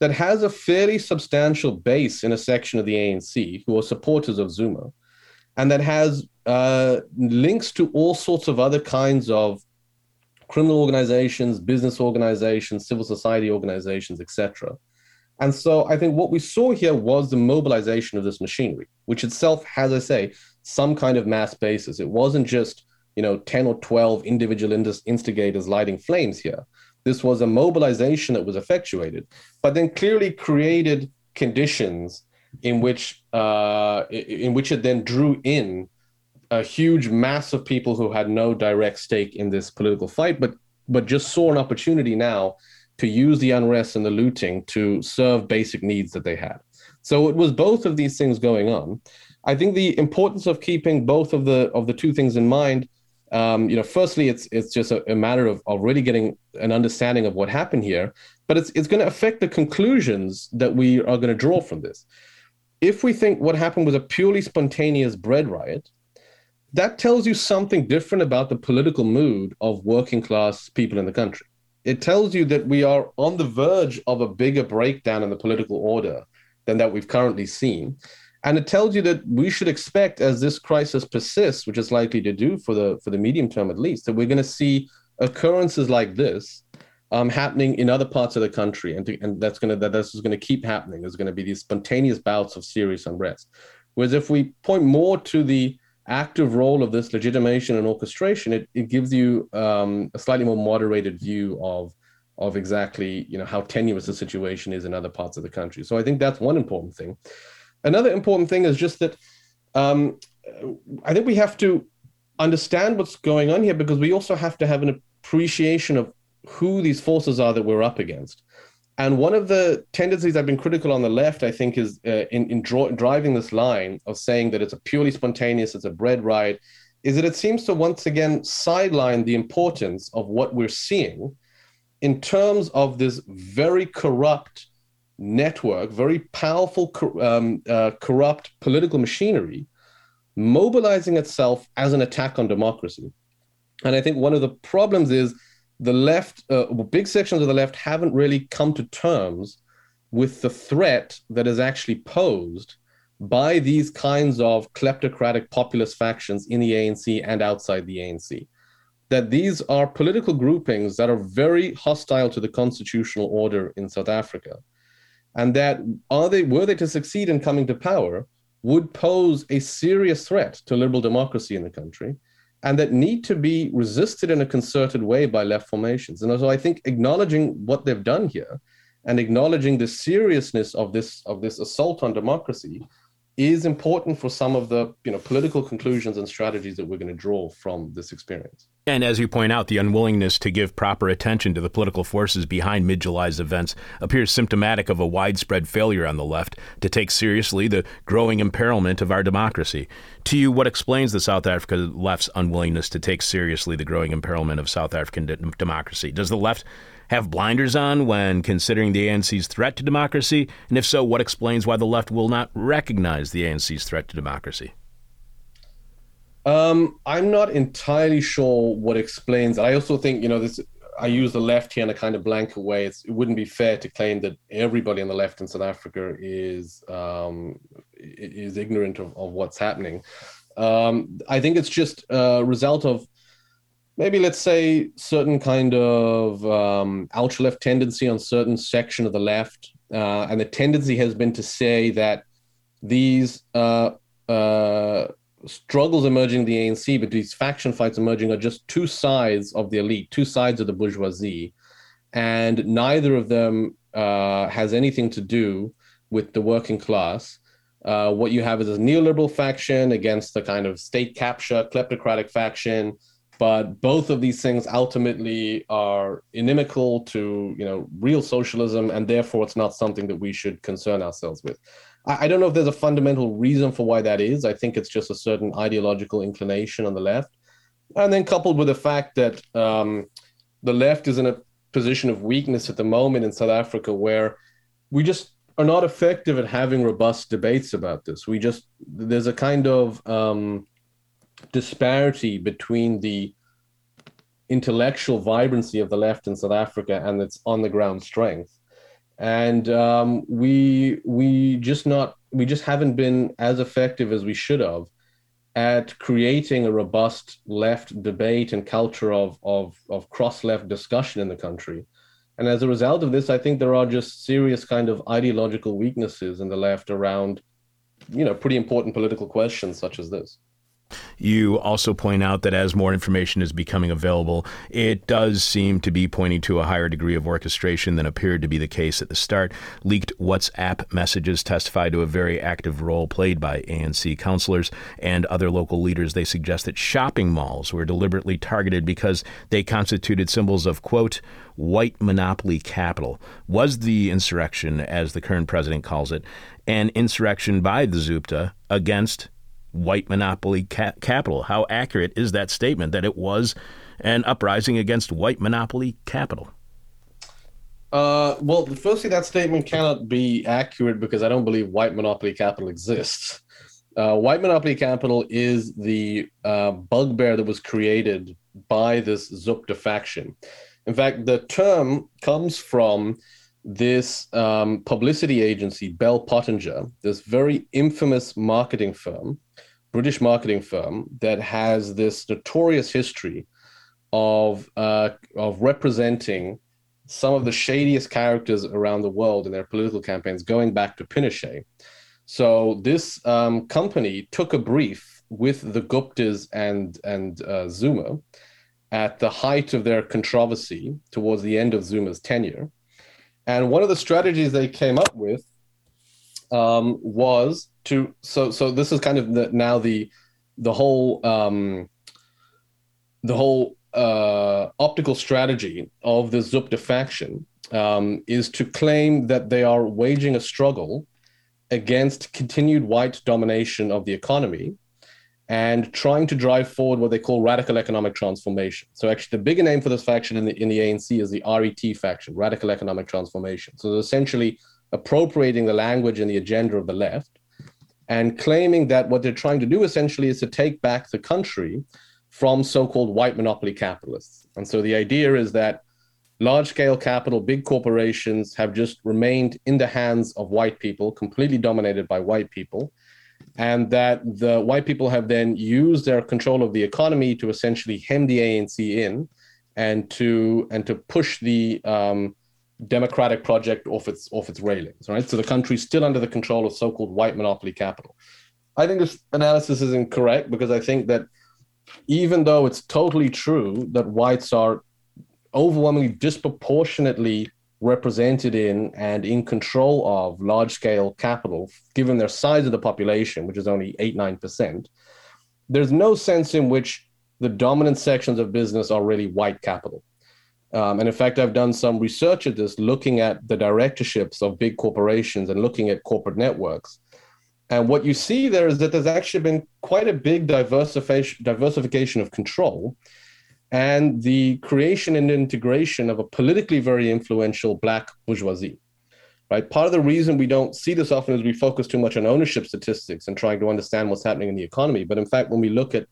that has a fairly substantial base in a section of the ANC who are supporters of Zuma, and that has uh, links to all sorts of other kinds of criminal organizations, business organizations, civil society organizations, etc. And so I think what we saw here was the mobilization of this machinery, which itself has, I say, some kind of mass basis. It wasn't just you know 10 or 12 individual instigators lighting flames here. This was a mobilization that was effectuated, but then clearly created conditions in which uh, in which it then drew in a huge mass of people who had no direct stake in this political fight, but but just saw an opportunity now to use the unrest and the looting to serve basic needs that they had. So it was both of these things going on. I think the importance of keeping both of the of the two things in mind. Um, you know, firstly, it's it's just a, a matter of, of really getting an understanding of what happened here, but it's it's going to affect the conclusions that we are going to draw from this. If we think what happened was a purely spontaneous bread riot, that tells you something different about the political mood of working class people in the country. It tells you that we are on the verge of a bigger breakdown in the political order than that we've currently seen. And it tells you that we should expect, as this crisis persists, which is likely to do for the for the medium term at least, that we're going to see occurrences like this um, happening in other parts of the country, and to, and that's going to that is going to keep happening. There's going to be these spontaneous bouts of serious unrest. Whereas if we point more to the active role of this legitimation and orchestration, it, it gives you um, a slightly more moderated view of of exactly you know how tenuous the situation is in other parts of the country. So I think that's one important thing. Another important thing is just that um, I think we have to understand what's going on here because we also have to have an appreciation of who these forces are that we're up against. And one of the tendencies I've been critical on the left, I think, is uh, in, in draw, driving this line of saying that it's a purely spontaneous, it's a bread riot, is that it seems to once again sideline the importance of what we're seeing in terms of this very corrupt network, very powerful, um, uh, corrupt political machinery mobilizing itself as an attack on democracy. And I think one of the problems is the left, uh, big sections of the left, haven't really come to terms with the threat that is actually posed by these kinds of kleptocratic populist factions in the ANC and outside the ANC. That these are political groupings that are very hostile to the constitutional order in South Africa. And that are they were they to succeed in coming to power, would pose a serious threat to liberal democracy in the country and that need to be resisted in a concerted way by left formations. And so I think acknowledging what they've done here and acknowledging the seriousness of this of this assault on democracy is important for some of the you know political conclusions and strategies that we're going to draw from this experience. And as you point out, the unwillingness to give proper attention to the political forces behind mid July's events appears symptomatic of a widespread failure on the left to take seriously the growing imperilment of our democracy. To you, what explains the South African left's unwillingness to take seriously the growing imperilment of South African de- democracy? Does the left have blinders on when considering the ANC's threat to democracy? And if so, what explains why the left will not recognize the ANC's threat to democracy? Um, I'm not entirely sure what explains. I also think you know this. I use the left here in a kind of blanket way. It's, it wouldn't be fair to claim that everybody on the left in South Africa is um, is ignorant of, of what's happening. Um, I think it's just a result of maybe let's say certain kind of um, ultra left tendency on certain section of the left, uh, and the tendency has been to say that these uh, uh, struggles emerging in the ANC, but these faction fights emerging are just two sides of the elite, two sides of the bourgeoisie, and neither of them uh, has anything to do with the working class. Uh, what you have is a neoliberal faction against the kind of state capture, kleptocratic faction, but both of these things ultimately are inimical to you know real socialism, and therefore it's not something that we should concern ourselves with. I, I don't know if there's a fundamental reason for why that is. I think it's just a certain ideological inclination on the left. And then coupled with the fact that um, the left is in a position of weakness at the moment in South Africa where we just are not effective at having robust debates about this. We just, there's a kind of um, disparity between the intellectual vibrancy of the left in South Africa and its on the ground strength. and um, we we just not we just haven't been as effective as we should have at creating a robust left debate and culture of of, of cross left discussion in the country. And as a result of this, I think there are just serious kind of ideological weaknesses in the left around, you know, pretty important political questions such as this. You also point out that as more information is becoming available, it does seem to be pointing to a higher degree of orchestration than appeared to be the case at the start. Leaked WhatsApp messages testify to a very active role played by ANC councillors and other local leaders. They suggest that shopping malls were deliberately targeted because they constituted symbols of, quote, white monopoly capital. Was the insurrection, as the current president calls it, an insurrection by the Zupta against white monopoly ca- capital. How accurate is that statement that it was an uprising against white monopoly capital? Uh, well, firstly, that statement cannot be accurate because I don't believe white monopoly capital exists. Uh, white monopoly capital is the uh, bugbear that was created by this Zupta faction. In fact, the term comes from this um, publicity agency, Bell Pottinger, this very infamous marketing firm, British marketing firm, that has this notorious history of uh, of representing some of the shadiest characters around the world in their political campaigns, going back to Pinochet. So this um, company took a brief with the Guptas and and uh, Zuma at the height of their controversy towards the end of Zuma's tenure and one of the strategies they came up with um, was to so so this is kind of the, now the the whole um, the whole uh, optical strategy of the Zupta faction um, is to claim that they are waging a struggle against continued white domination of the economy and trying to drive forward what they call radical economic transformation. So actually, the bigger name for this faction in the in the ANC is the RET faction, radical economic transformation. So essentially appropriating the language and the agenda of the left and claiming that what they're trying to do essentially is to take back the country from so-called white monopoly capitalists. And so the idea is that large-scale capital, big corporations have just remained in the hands of white people, completely dominated by white people and that the white people have then used their control of the economy to essentially hem the ANC in and to and to push the um, democratic project off its off its railings. Right, so the country's still under the control of so-called white monopoly capital. I think this analysis is incorrect because I think that even though it's totally true that whites are overwhelmingly disproportionately represented in and in control of large scale capital, given their size of the population, which is only 8 9%, there's no sense in which the dominant sections of business are really white capital. Um, and in fact, I've done some research at this looking at the directorships of big corporations and looking at corporate networks. And what you see there is that there's actually been quite a big diversification, diversification of control and the creation and integration of a politically very influential black bourgeoisie. Right? Part of the reason we don't see this often is we focus too much on ownership statistics and trying to understand what's happening in the economy. But in fact, when we look at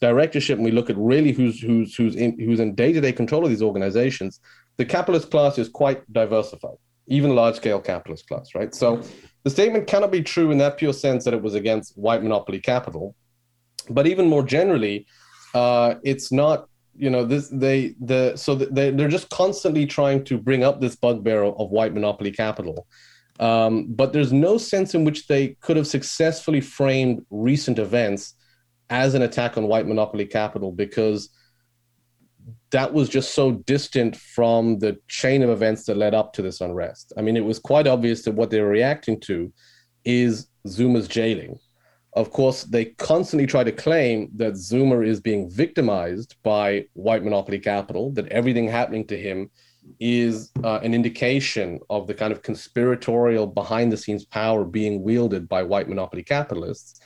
directorship and we look at really who's who's who's in who's in day-to-day control of these organizations, the capitalist class is quite diversified, even large-scale capitalist class, right? So the statement cannot be true in that pure sense that it was against white monopoly capital. But even more generally, uh, it's not you know this they the so they they're just constantly trying to bring up this bugbear of white monopoly capital um, but there's no sense in which they could have successfully framed recent events as an attack on white monopoly capital because that was just so distant from the chain of events that led up to this unrest. I mean, it was quite obvious that what they were reacting to is Zuma's jailing of course, they constantly try to claim that Zuma is being victimized by white monopoly capital, that everything happening to him is uh, an indication of the kind of conspiratorial behind the scenes power being wielded by white monopoly capitalists.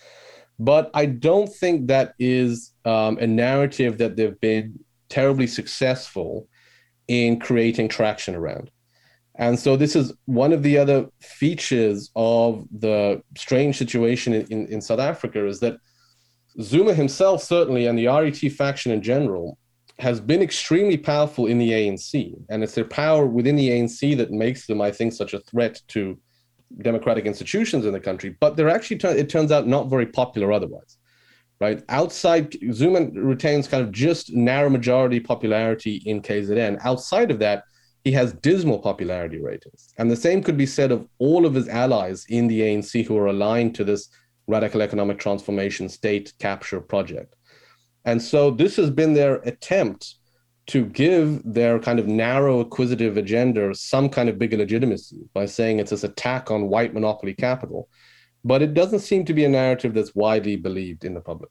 But I don't think that is um, a narrative that they've been terribly successful in creating traction around. And so this is one of the other features of the strange situation in, in, South Africa is that Zuma himself, certainly, and the RET faction in general, has been extremely powerful in the ANC, and it's their power within the ANC that makes them, I think, such a threat to democratic institutions in the country. But they're actually, it turns out, not very popular otherwise, right? Outside, Zuma retains kind of just narrow majority popularity in KZN. Outside of that, he has dismal popularity ratings, and the same could be said of all of his allies in the ANC who are aligned to this radical economic transformation state capture project. And so this has been their attempt to give their kind of narrow acquisitive agenda some kind of bigger legitimacy by saying it's this attack on white monopoly capital. But it doesn't seem to be a narrative that's widely believed in the public.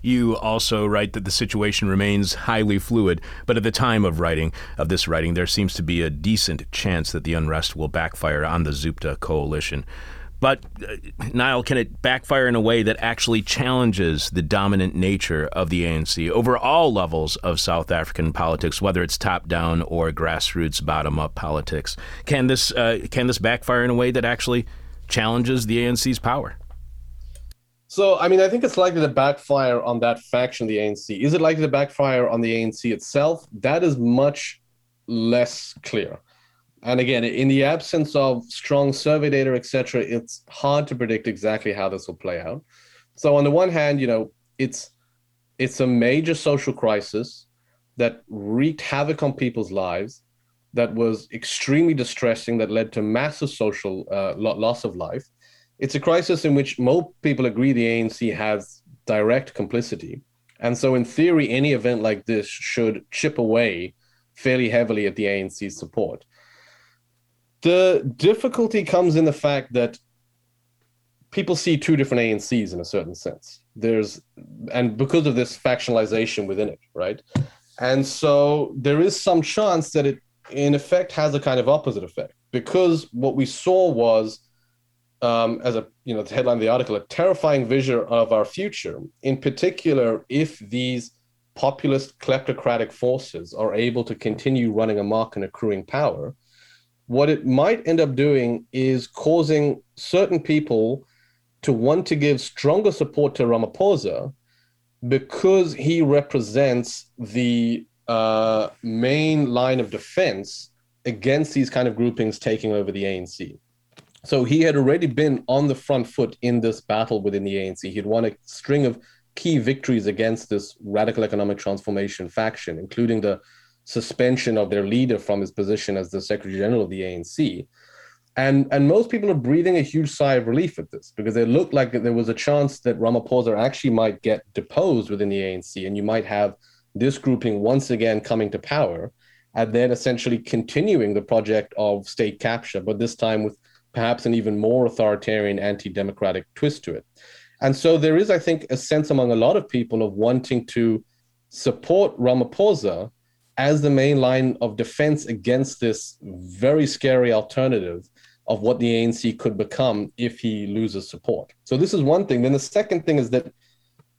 You also write that the situation remains highly fluid, but at the time of writing of this writing, there seems to be a decent chance that the unrest will backfire on the Zupta coalition. But, uh, Niall, can it backfire in a way that actually challenges the dominant nature of the ANC over all levels of South African politics, whether it's top down or grassroots bottom up politics? Can this, uh, can this backfire in a way that actually challenges the ANC's power? So, I mean, I think it's likely to backfire on that faction, the ANC. Is it likely to backfire on the ANC itself? That is much less clear. And again, in the absence of strong survey data, etc., it's hard to predict exactly how this will play out. So on the one hand, you know, it's it's a major social crisis that wreaked havoc on people's lives, that was extremely distressing, that led to massive social uh, loss of life. It's a crisis in which most people agree the ANC has direct complicity. And so, in theory, any event like this should chip away fairly heavily at the ANC's support. The difficulty comes in the fact that people see two different ANCs in a certain sense. There's, and because of this factionalization within it, right? And so there is some chance that it, in effect, has a kind of opposite effect because what we saw was, um, as a you know, the headline of the article, a terrifying vision of our future. In particular, if these populist kleptocratic forces are able to continue running amok and accruing power, what it might end up doing is causing certain people to want to give stronger support to Ramaphosa because he represents the uh, main line of defense against these kind of groupings taking over the ANC. So he had already been on the front foot in this battle within the ANC. He'd won a string of key victories against this radical economic transformation faction, including the suspension of their leader from his position as the Secretary General of the ANC. And, and most people are breathing a huge sigh of relief at this because it looked like there was a chance that Ramaphosa actually might get deposed within the ANC, and you might have this grouping once again coming to power, and then essentially continuing the project of state capture, but this time with perhaps an even more authoritarian, anti democratic twist to it. And so there is, I think, a sense among a lot of people of wanting to support Ramaphosa as the main line of defense against this very scary alternative of what the ANC could become if he loses support. So this is one thing. Then the second thing is that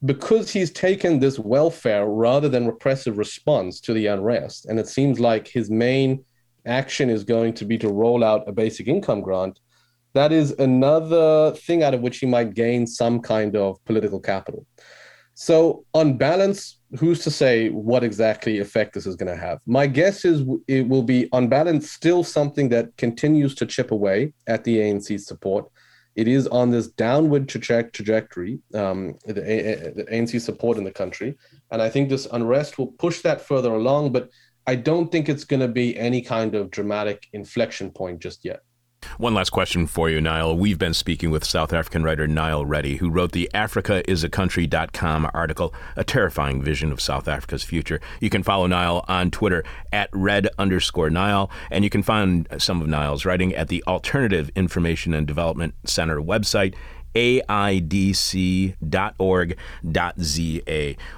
because he's taken this welfare rather than repressive response to the unrest, and it seems like his main action is going to be to roll out a basic income grant, that is another thing out of which he might gain some kind of political capital. So, on balance, who's to say what exactly effect this is going to have? My guess is it will be, on balance, still something that continues to chip away at the ANC's support. It is on this downward traje- trajectory, um, the, A- the ANC support in the country. And I think this unrest will push that further along, but I don't think it's going to be any kind of dramatic inflection point just yet. One last question for you, Niall. We've been speaking with South African writer Niall Reddy, who wrote the AfricaIsACountry.com article, A Terrifying Vision of South Africa's Future. You can follow Niall on Twitter at red underscore Niall, and you can find some of Niall's writing at the Alternative Information and Development Center website aidc.org.za.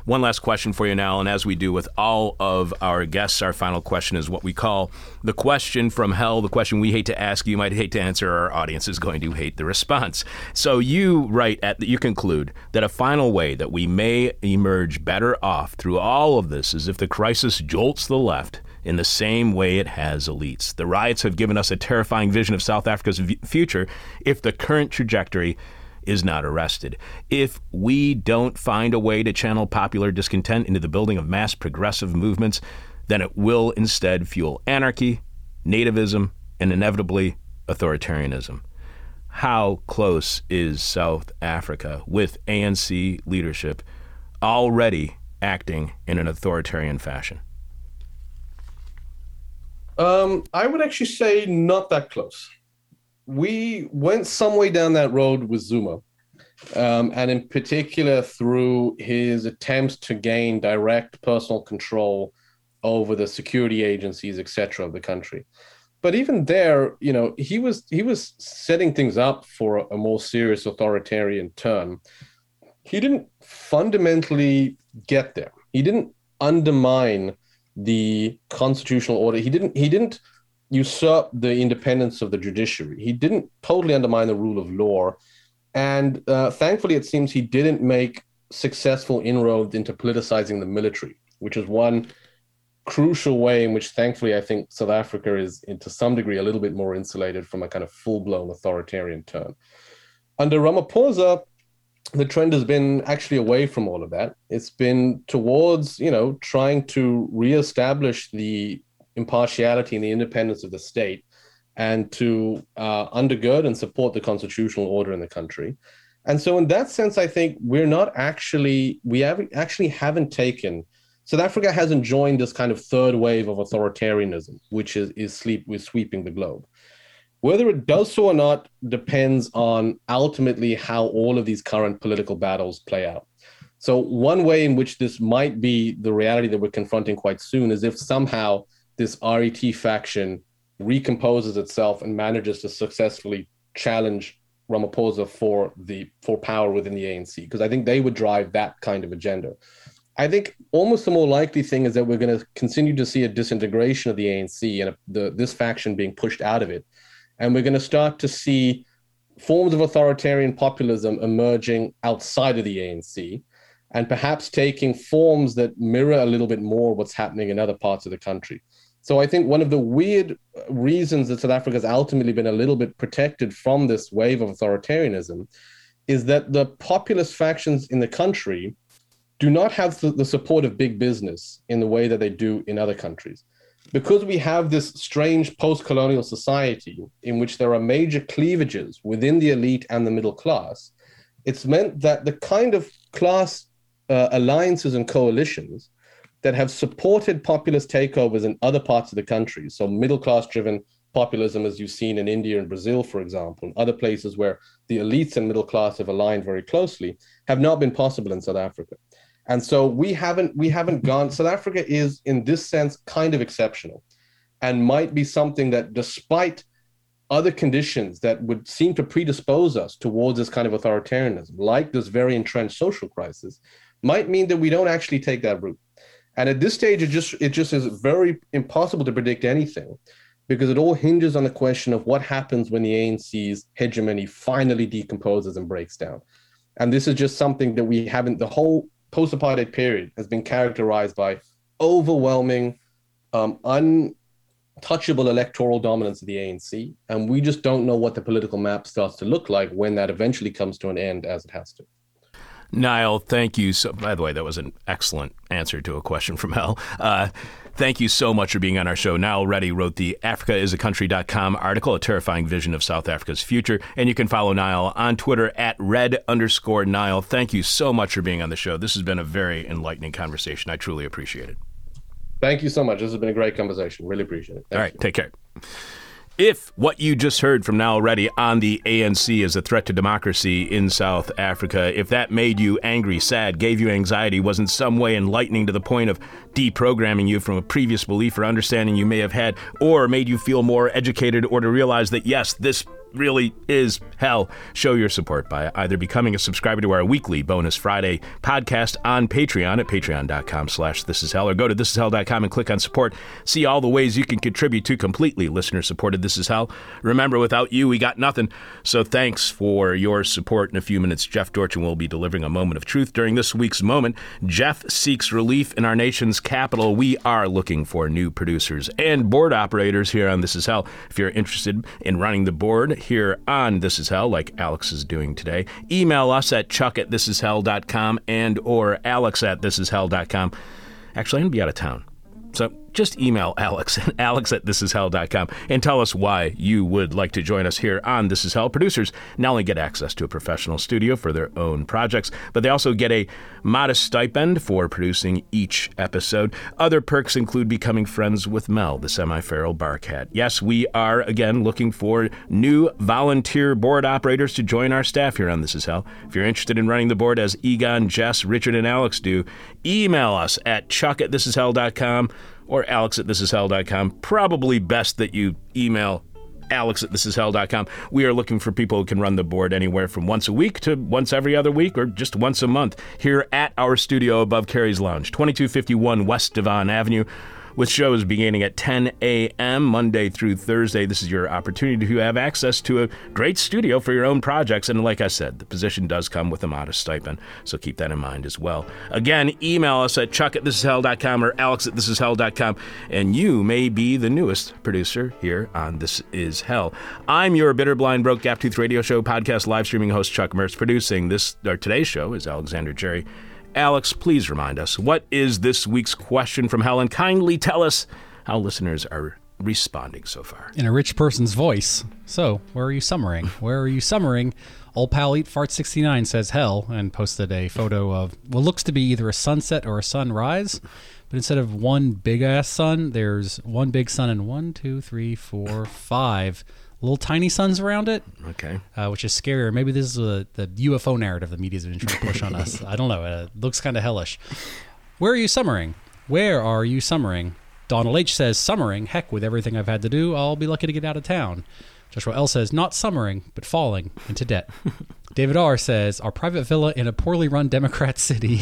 One last question for you Niall, and as we do with all of our guests, our final question is what we call the question from hell, the question we hate to ask, you might hate to answer, our audience is going to hate the response. So you write at you conclude that a final way that we may emerge better off through all of this is if the crisis jolts the left in the same way it has elites. The riots have given us a terrifying vision of South Africa's v- future if the current trajectory is not arrested. If we don't find a way to channel popular discontent into the building of mass progressive movements, then it will instead fuel anarchy, nativism, and inevitably authoritarianism. How close is South Africa with ANC leadership already acting in an authoritarian fashion? Um, I would actually say not that close. We went some way down that road with Zuma, um, and in particular through his attempts to gain direct personal control over the security agencies, etc., of the country. But even there, you know, he was he was setting things up for a more serious authoritarian turn. He didn't fundamentally get there. He didn't undermine the constitutional order. He didn't he didn't usurp the independence of the judiciary. He didn't totally undermine the rule of law. And uh, thankfully, it seems he didn't make successful inroads into politicizing the military, which is one crucial way in which, thankfully, I think South Africa is, in, to some degree, a little bit more insulated from a kind of full blown authoritarian turn. Under Ramaphosa, the trend has been actually away from all of that. It's been towards, you know, trying to reestablish the impartiality and the independence of the state and to uh, undergird and support the constitutional order in the country. And so, in that sense, I think we're not actually, we have, actually haven't taken, South Africa hasn't joined this kind of third wave of authoritarianism, which is, is sleep, is sweeping the globe. Whether it does so or not depends on ultimately how all of these current political battles play out. So, one way in which this might be the reality that we're confronting quite soon is if somehow this RET faction recomposes itself and manages to successfully challenge Ramaphosa for the for power within the ANC, because I think they would drive that kind of agenda. I think almost the more likely thing is that we're going to continue to see a disintegration of the ANC and the, this faction being pushed out of it and we're going to start to see forms of authoritarian populism emerging outside of the ANC and perhaps taking forms that mirror a little bit more what's happening in other parts of the country. So I think one of the weird reasons that South Africa has ultimately been a little bit protected from this wave of authoritarianism is that the populist factions in the country do not have the support of big business in the way that they do in other countries. Because we have this strange post colonial society in which there are major cleavages within the elite and the middle class, it's meant that the kind of class uh, alliances and coalitions that have supported populist takeovers in other parts of the country, so middle class driven populism, as you've seen in India and Brazil, for example, and other places where the elites and middle class have aligned very closely, have not been possible in South Africa. And so we haven't we haven't gone. South Africa is in this sense kind of exceptional, and might be something that, despite other conditions that would seem to predispose us towards this kind of authoritarianism, like this very entrenched social crisis, might mean that we don't actually take that route. And at this stage, it just it just is very impossible to predict anything, because it all hinges on the question of what happens when the ANC's hegemony finally decomposes and breaks down. And this is just something that we haven't. The whole post-apartheid period has been characterized by overwhelming, um, untouchable electoral dominance of the ANC, and we just don't know what the political map starts to look like when that eventually comes to an end, as it has to. Niall, thank you. So, by the way, that was an excellent answer to a question from Hell. Uh, Thank you so much for being on our show. Niall Reddy wrote the AfricaIsACountry.com article, A Terrifying Vision of South Africa's Future. And you can follow Niall on Twitter at red underscore Niall. Thank you so much for being on the show. This has been a very enlightening conversation. I truly appreciate it. Thank you so much. This has been a great conversation. Really appreciate it. Thank All right. You. Take care. If what you just heard from Niall Reddy on the ANC is a threat to democracy in South Africa, if that made you angry, sad, gave you anxiety, was in some way enlightening to the point of deprogramming you from a previous belief or understanding you may have had, or made you feel more educated, or to realize that yes, this really is hell, show your support by either becoming a subscriber to our weekly bonus Friday podcast on Patreon at patreon.com slash this is hell, or go to thisishell.com and click on support. See all the ways you can contribute to completely listener supported This Is Hell. Remember, without you, we got nothing. So thanks for your support. In a few minutes, Jeff Dorchen will be delivering a moment of truth during this week's moment. Jeff seeks relief in our nation's capital. We are looking for new producers and board operators here on This Is Hell. If you're interested in running the board, here on This Is Hell, like Alex is doing today. Email us at chuck at thisishell.com and or alex at thisishell.com. Actually, I'm going to be out of town. So just email Alex at alex at thisishell.com and tell us why you would like to join us here on This Is Hell. Producers not only get access to a professional studio for their own projects, but they also get a modest stipend for producing each episode. Other perks include becoming friends with Mel, the semi feral bar cat. Yes, we are again looking for new volunteer board operators to join our staff here on This Is Hell. If you're interested in running the board as Egon, Jess, Richard, and Alex do, email us at chuck at thisishell.com or alex at thisishell.com. Probably best that you email alex at thisishell.com. We are looking for people who can run the board anywhere from once a week to once every other week or just once a month here at our studio above Cary's Lounge, 2251 West Devon Avenue with shows beginning at 10 a.m. Monday through Thursday. This is your opportunity to have access to a great studio for your own projects. And like I said, the position does come with a modest stipend, so keep that in mind as well. Again, email us at chuck at thisishell.com or alex at thisishell.com, and you may be the newest producer here on This Is Hell. I'm your bitter, blind, broke, gap tooth radio show podcast live streaming host, Chuck Mertz. Producing this or today's show is Alexander Jerry. Alex, please remind us what is this week's question from Helen? Kindly tell us how listeners are responding so far. in a rich person's voice. So, where are you summering? Where are you summering? Old pal Eat Fart 69 says hell and posted a photo of what looks to be either a sunset or a sunrise. But instead of one big ass sun, there's one big sun and one, two, three, four, five little tiny suns around it, Okay. uh, which is scarier. Maybe this is a, the UFO narrative the media's been trying to push on us. I don't know. It looks kind of hellish. Where are you summering? Where are you summering? Donald H says, Summering? Heck, with everything I've had to do, I'll be lucky to get out of town. Joshua L says, Not summering, but falling into debt. David R says, Our private villa in a poorly run Democrat city.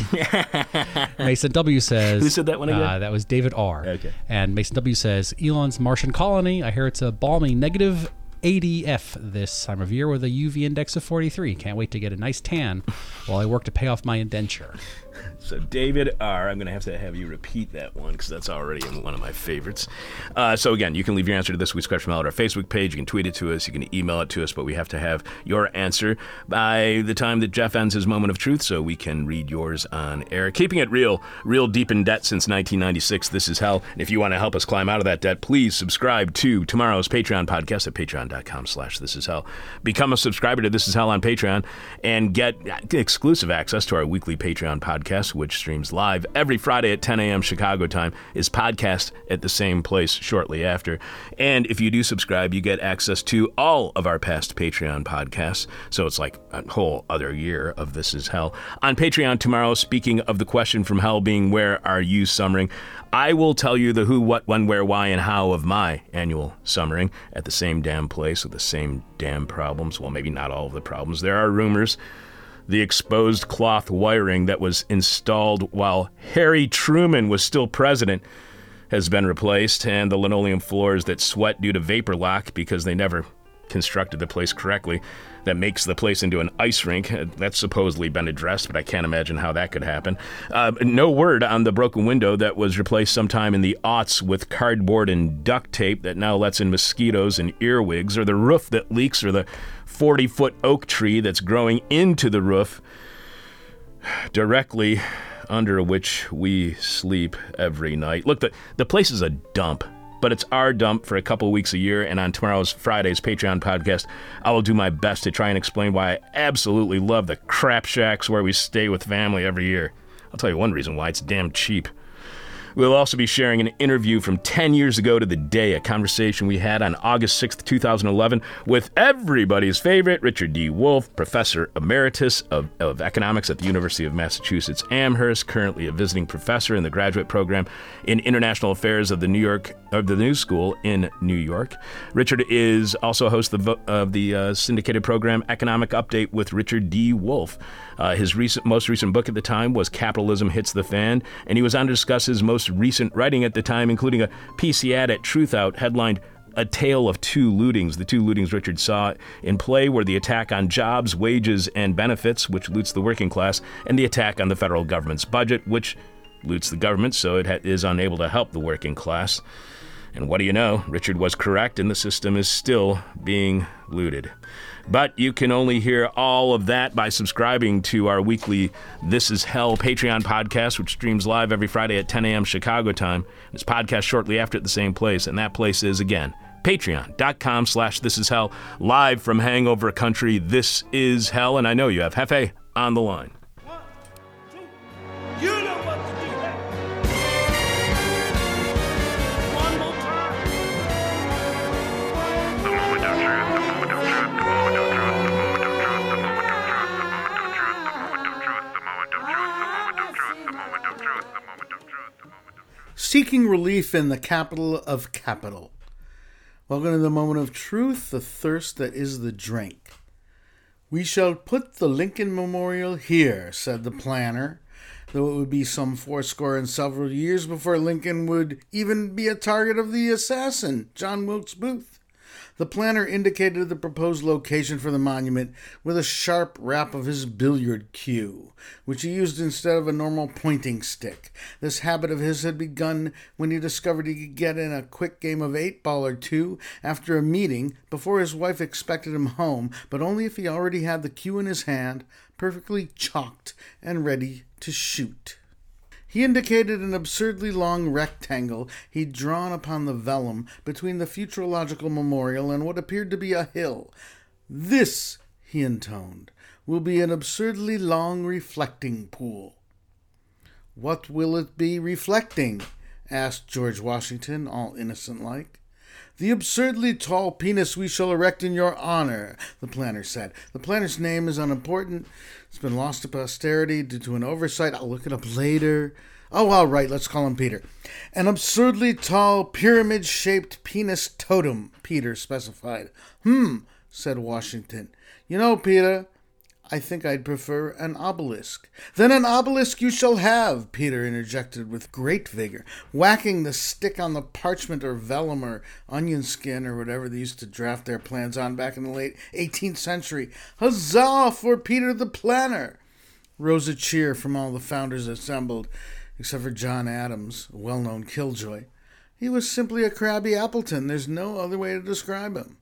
Mason W says, Who said that one again? Uh, that was David R. Okay. And Mason W says, Elon's Martian colony. I hear it's a balmy negative 80F this time of year with a UV index of 43. Can't wait to get a nice tan while I work to pay off my indenture. So David R. I'm going to have to have you repeat that one because that's already one of my favorites. Uh, so again, you can leave your answer to this week's question mail at our Facebook page. You can tweet it to us. You can email it to us. But we have to have your answer by the time that Jeff ends his moment of truth, so we can read yours on air. Keeping it real, real deep in debt since 1996. This is hell. And if you want to help us climb out of that debt, please subscribe to tomorrow's Patreon podcast at patreon.com/slash This Is Hell. Become a subscriber to This Is Hell on Patreon and get exclusive access to our weekly Patreon podcast, which streams live every Friday at 10 a.m. Chicago time, is podcast at the same place shortly after. And if you do subscribe, you get access to all of our past Patreon podcasts. So it's like a whole other year of This Is Hell. On Patreon tomorrow, speaking of the question from hell being where are you summering, I will tell you the who, what, when, where, why, and how of my annual summering at the same damn place with the same damn problems. Well, maybe not all of the problems. There are rumors the exposed cloth wiring that was installed while Harry Truman was still president has been replaced, and the linoleum floors that sweat due to vapor lock because they never constructed the place correctly that makes the place into an ice rink. Uh, That's supposedly been addressed, but I can't imagine how that could happen. Uh, no word on the broken window that was replaced sometime in the aughts with cardboard and duct tape that now lets in mosquitoes and earwigs, or the roof that leaks, or the 40 foot oak tree that's growing into the roof directly under which we sleep every night. Look, the, the place is a dump, but it's our dump for a couple weeks a year. And on tomorrow's Friday's Patreon podcast, I will do my best to try and explain why I absolutely love the crap shacks where we stay with family every year. I'll tell you one reason why it's damn cheap. We'll also be sharing an interview from 10 years ago to the day, a conversation we had on August 6th, 2011, with everybody's favorite Richard D. Wolff, Professor Emeritus of, of Economics at the University of Massachusetts Amherst, currently a visiting professor in the graduate program in International Affairs of the New York of the New School in New York. Richard is also host of the, of the uh, syndicated program Economic Update with Richard D. Wolff. Uh, his recent, most recent book at the time was Capitalism Hits the Fan, and he was on to discuss his most recent writing at the time, including a PC ad at Truthout headlined A Tale of Two Lootings. The two lootings Richard saw in play were the attack on jobs, wages, and benefits, which loots the working class, and the attack on the federal government's budget, which loots the government so it ha- is unable to help the working class. And what do you know? Richard was correct, and the system is still being looted. But you can only hear all of that by subscribing to our weekly This Is Hell Patreon podcast, which streams live every Friday at 10 a.m. Chicago time. It's podcast shortly after at the same place, and that place is, again, patreon.com slash this is hell live from hangover country this is hell and i know you have hefe on the line Seeking relief in the capital of capital. Welcome to the moment of truth, the thirst that is the drink. We shall put the Lincoln Memorial here, said the planner, though it would be some fourscore and several years before Lincoln would even be a target of the assassin, John Wilkes Booth. The planner indicated the proposed location for the monument with a sharp rap of his billiard cue, which he used instead of a normal pointing stick. This habit of his had begun when he discovered he could get in a quick game of eight ball or two after a meeting before his wife expected him home, but only if he already had the cue in his hand, perfectly chalked and ready to shoot. He indicated an absurdly long rectangle he'd drawn upon the vellum between the futurological memorial and what appeared to be a hill. This, he intoned, will be an absurdly long reflecting pool. What will it be reflecting? asked George Washington, all innocent like. The absurdly tall penis we shall erect in your honor, the planner said. The planner's name is unimportant. It's been lost to posterity due to an oversight. I'll look it up later. Oh, all right, let's call him Peter. An absurdly tall, pyramid shaped penis totem, Peter specified. Hmm, said Washington. You know, Peter, I think I'd prefer an obelisk. Then an obelisk you shall have, Peter interjected with great vigor, whacking the stick on the parchment or vellum or onion skin or whatever they used to draft their plans on back in the late 18th century. Huzzah for Peter the Planner! Rose a cheer from all the founders assembled, except for John Adams, a well known killjoy. He was simply a crabby Appleton. There's no other way to describe him.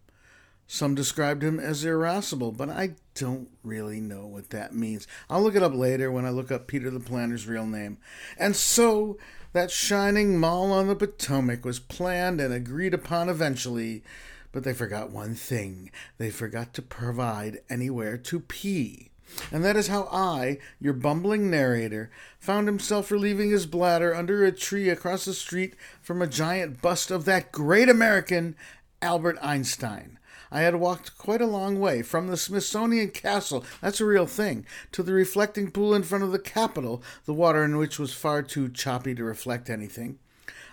Some described him as irascible, but I don't really know what that means. I'll look it up later when I look up Peter the Planner's real name. And so, that shining mall on the Potomac was planned and agreed upon eventually, but they forgot one thing they forgot to provide anywhere to pee. And that is how I, your bumbling narrator, found himself relieving his bladder under a tree across the street from a giant bust of that great American, Albert Einstein. I had walked quite a long way from the Smithsonian Castle, that's a real thing, to the reflecting pool in front of the Capitol, the water in which was far too choppy to reflect anything.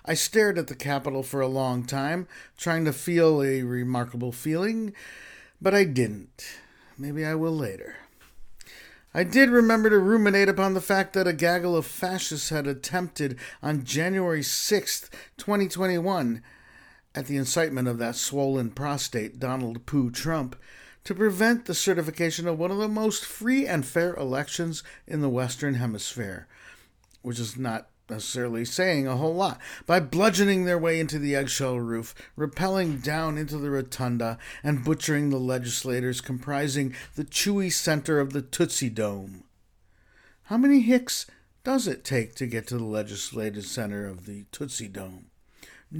I stared at the Capitol for a long time, trying to feel a remarkable feeling, but I didn't. Maybe I will later. I did remember to ruminate upon the fact that a gaggle of fascists had attempted on January 6th, 2021, at the incitement of that swollen prostate, Donald Pooh Trump, to prevent the certification of one of the most free and fair elections in the Western Hemisphere, which is not necessarily saying a whole lot, by bludgeoning their way into the eggshell roof, rappelling down into the rotunda, and butchering the legislators comprising the chewy center of the Tootsie Dome. How many hicks does it take to get to the legislative center of the Tootsie Dome?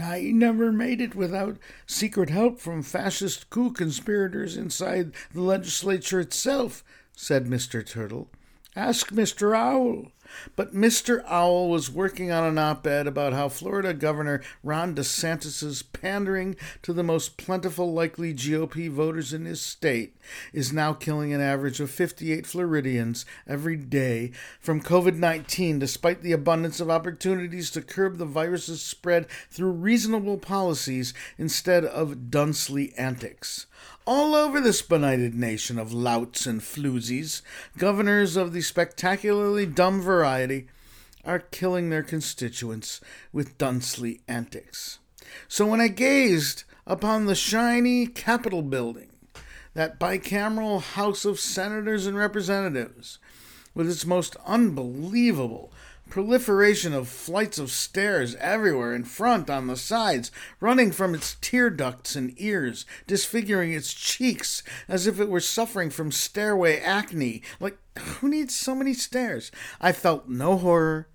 I never made it without secret help from fascist coup conspirators inside the legislature itself, said Mr. Turtle. Ask Mr. Owl. But Mr. Owl was working on an op ed about how Florida Governor Ron DeSantis' pandering to the most plentiful likely GOP voters in his state is now killing an average of 58 Floridians every day from COVID 19, despite the abundance of opportunities to curb the virus's spread through reasonable policies instead of Dunsley antics all over this benighted nation of louts and floozies, governors of the spectacularly dumb variety are killing their constituents with Dunsley antics. So when I gazed upon the shiny Capitol building, that bicameral House of Senators and Representatives, with its most unbelievable proliferation of flights of stairs everywhere, in front, on the sides, running from its tear ducts and ears, disfiguring its cheeks as if it were suffering from stairway acne. Like, who needs so many stairs? I felt no horror,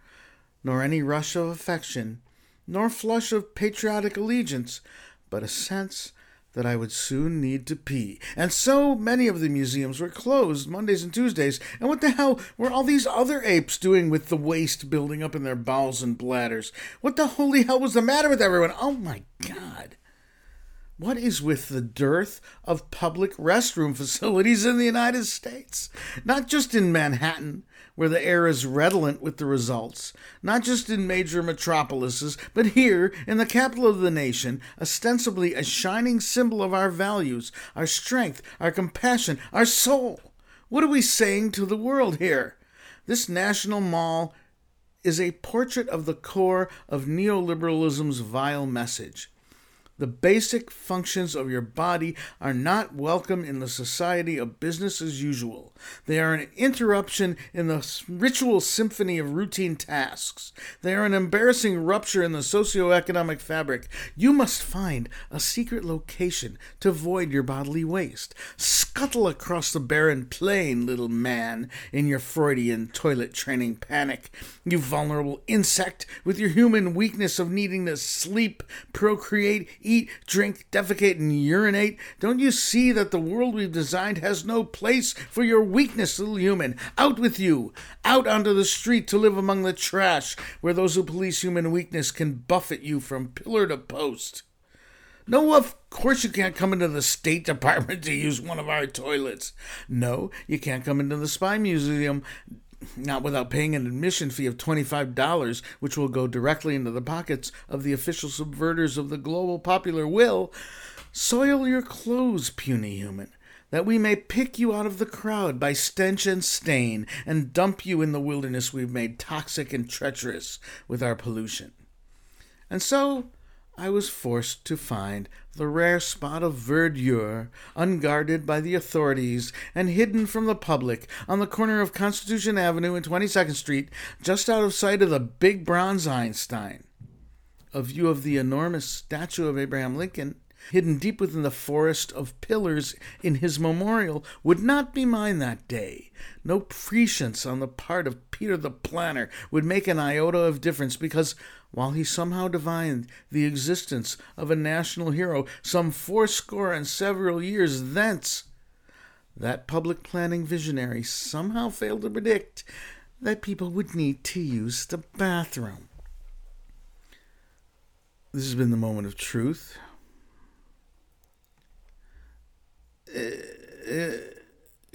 nor any rush of affection, nor flush of patriotic allegiance, but a sense that I would soon need to pee. And so many of the museums were closed Mondays and Tuesdays. And what the hell were all these other apes doing with the waste building up in their bowels and bladders? What the holy hell was the matter with everyone? Oh my god. What is with the dearth of public restroom facilities in the United States? Not just in Manhattan, where the air is redolent with the results, not just in major metropolises, but here, in the capital of the nation, ostensibly a shining symbol of our values, our strength, our compassion, our soul. What are we saying to the world here? This National Mall is a portrait of the core of neoliberalism's vile message. The basic functions of your body are not welcome in the society of business as usual. They are an interruption in the ritual symphony of routine tasks. They are an embarrassing rupture in the socio-economic fabric. You must find a secret location to void your bodily waste. Scuttle across the barren plain, little man, in your Freudian toilet training panic. You vulnerable insect with your human weakness of needing to sleep, procreate, eat, drink, defecate, and urinate? Don't you see that the world we've designed has no place for your weakness, little human? Out with you! Out onto the street to live among the trash, where those who police human weakness can buffet you from pillar to post. No, of course you can't come into the State Department to use one of our toilets. No, you can't come into the Spy Museum not without paying an admission fee of $25, which will go directly into the pockets of the official subverters of the global popular will. Soil your clothes, puny human, that we may pick you out of the crowd by stench and stain and dump you in the wilderness we've made toxic and treacherous with our pollution. And so I was forced to find the rare spot of verdure, unguarded by the authorities and hidden from the public, on the corner of Constitution Avenue and 22nd Street, just out of sight of the big bronze Einstein. A view of the enormous statue of Abraham Lincoln, hidden deep within the forest of pillars in his memorial, would not be mine that day. No prescience on the part of Peter the Planner would make an iota of difference because while he somehow divined the existence of a national hero some fourscore and several years thence, that public planning visionary somehow failed to predict that people would need to use the bathroom. This has been the moment of truth. Uh,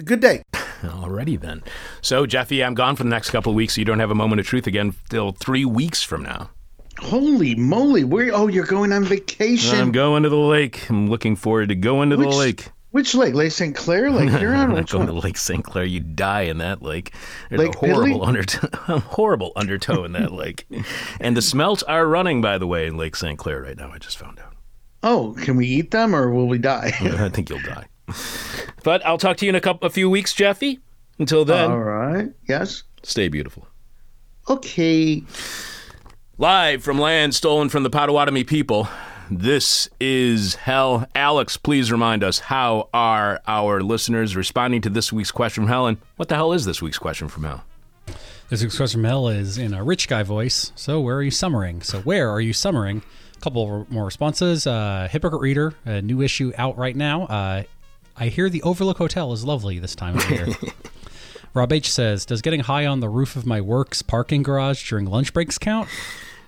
good day. Alrighty then. So, Jeffy, I'm gone for the next couple of weeks, so you don't have a moment of truth again till three weeks from now. Holy moly! Where? Oh, you're going on vacation. I'm going to the lake. I'm looking forward to going to the lake. Which lake? Lake St. Clair, Lake Huron. I'm not going one? to Lake St. Clair. You die in that lake. There's Lake a horrible undertow, horrible undertow in that lake. And the smelts are running, by the way, in Lake St. Clair right now. I just found out. Oh, can we eat them or will we die? I think you'll die. But I'll talk to you in a couple, a few weeks, Jeffy. Until then, All right. Yes. stay beautiful. Okay. Live from land stolen from the Potawatomi people, this is Hell. Alex, please remind us how are our listeners responding to this week's question from Hell? And what the hell is this week's question from Hell? This week's question from Hell is in a rich guy voice. So, where are you summering? So, where are you summering? A couple more responses. Uh, Hypocrite Reader, a new issue out right now. Uh, I hear the Overlook Hotel is lovely this time of year. Rob H says, Does getting high on the roof of my work's parking garage during lunch breaks count?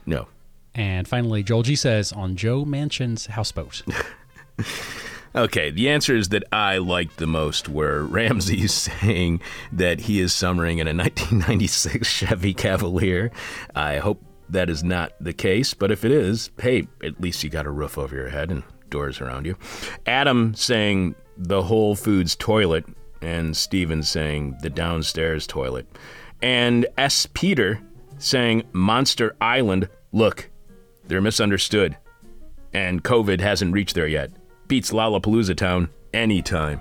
No. And finally, Joel G says, On Joe Manchin's houseboat. Okay, the answers that I liked the most were Ramsey saying that he is summering in a 1996 Chevy Cavalier. I hope that is not the case, but if it is, hey, at least you got a roof over your head and doors around you. Adam saying the Whole Foods toilet, and Steven saying the downstairs toilet. And S. Peter saying Monster Island, look, they're misunderstood and COVID hasn't reached there yet. Beats Lollapalooza Town anytime.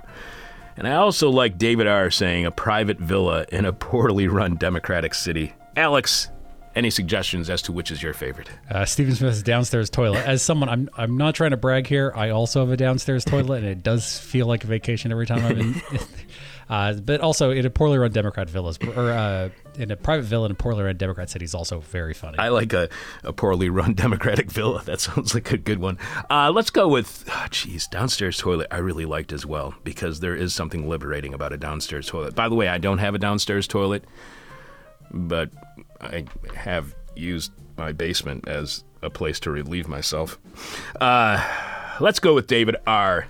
And I also like David R. saying a private villa in a poorly run Democratic city. Alex, Any suggestions as to which is your favorite? Uh, Stephen Smith's downstairs toilet. As someone, I'm I'm not trying to brag here. I also have a downstairs toilet, and it does feel like a vacation every time I'm in. uh, but also in a poorly run Democrat villas, or uh, in a private villa in a poorly run Democrat city is also very funny. I like a, a poorly run Democratic villa. That sounds like a good one. Uh, let's go with, oh, downstairs toilet. I really liked as well because there is something liberating about a downstairs toilet. By the way, I don't have a downstairs toilet, but I have used my basement as a place to relieve myself. Uh, let's go with David R.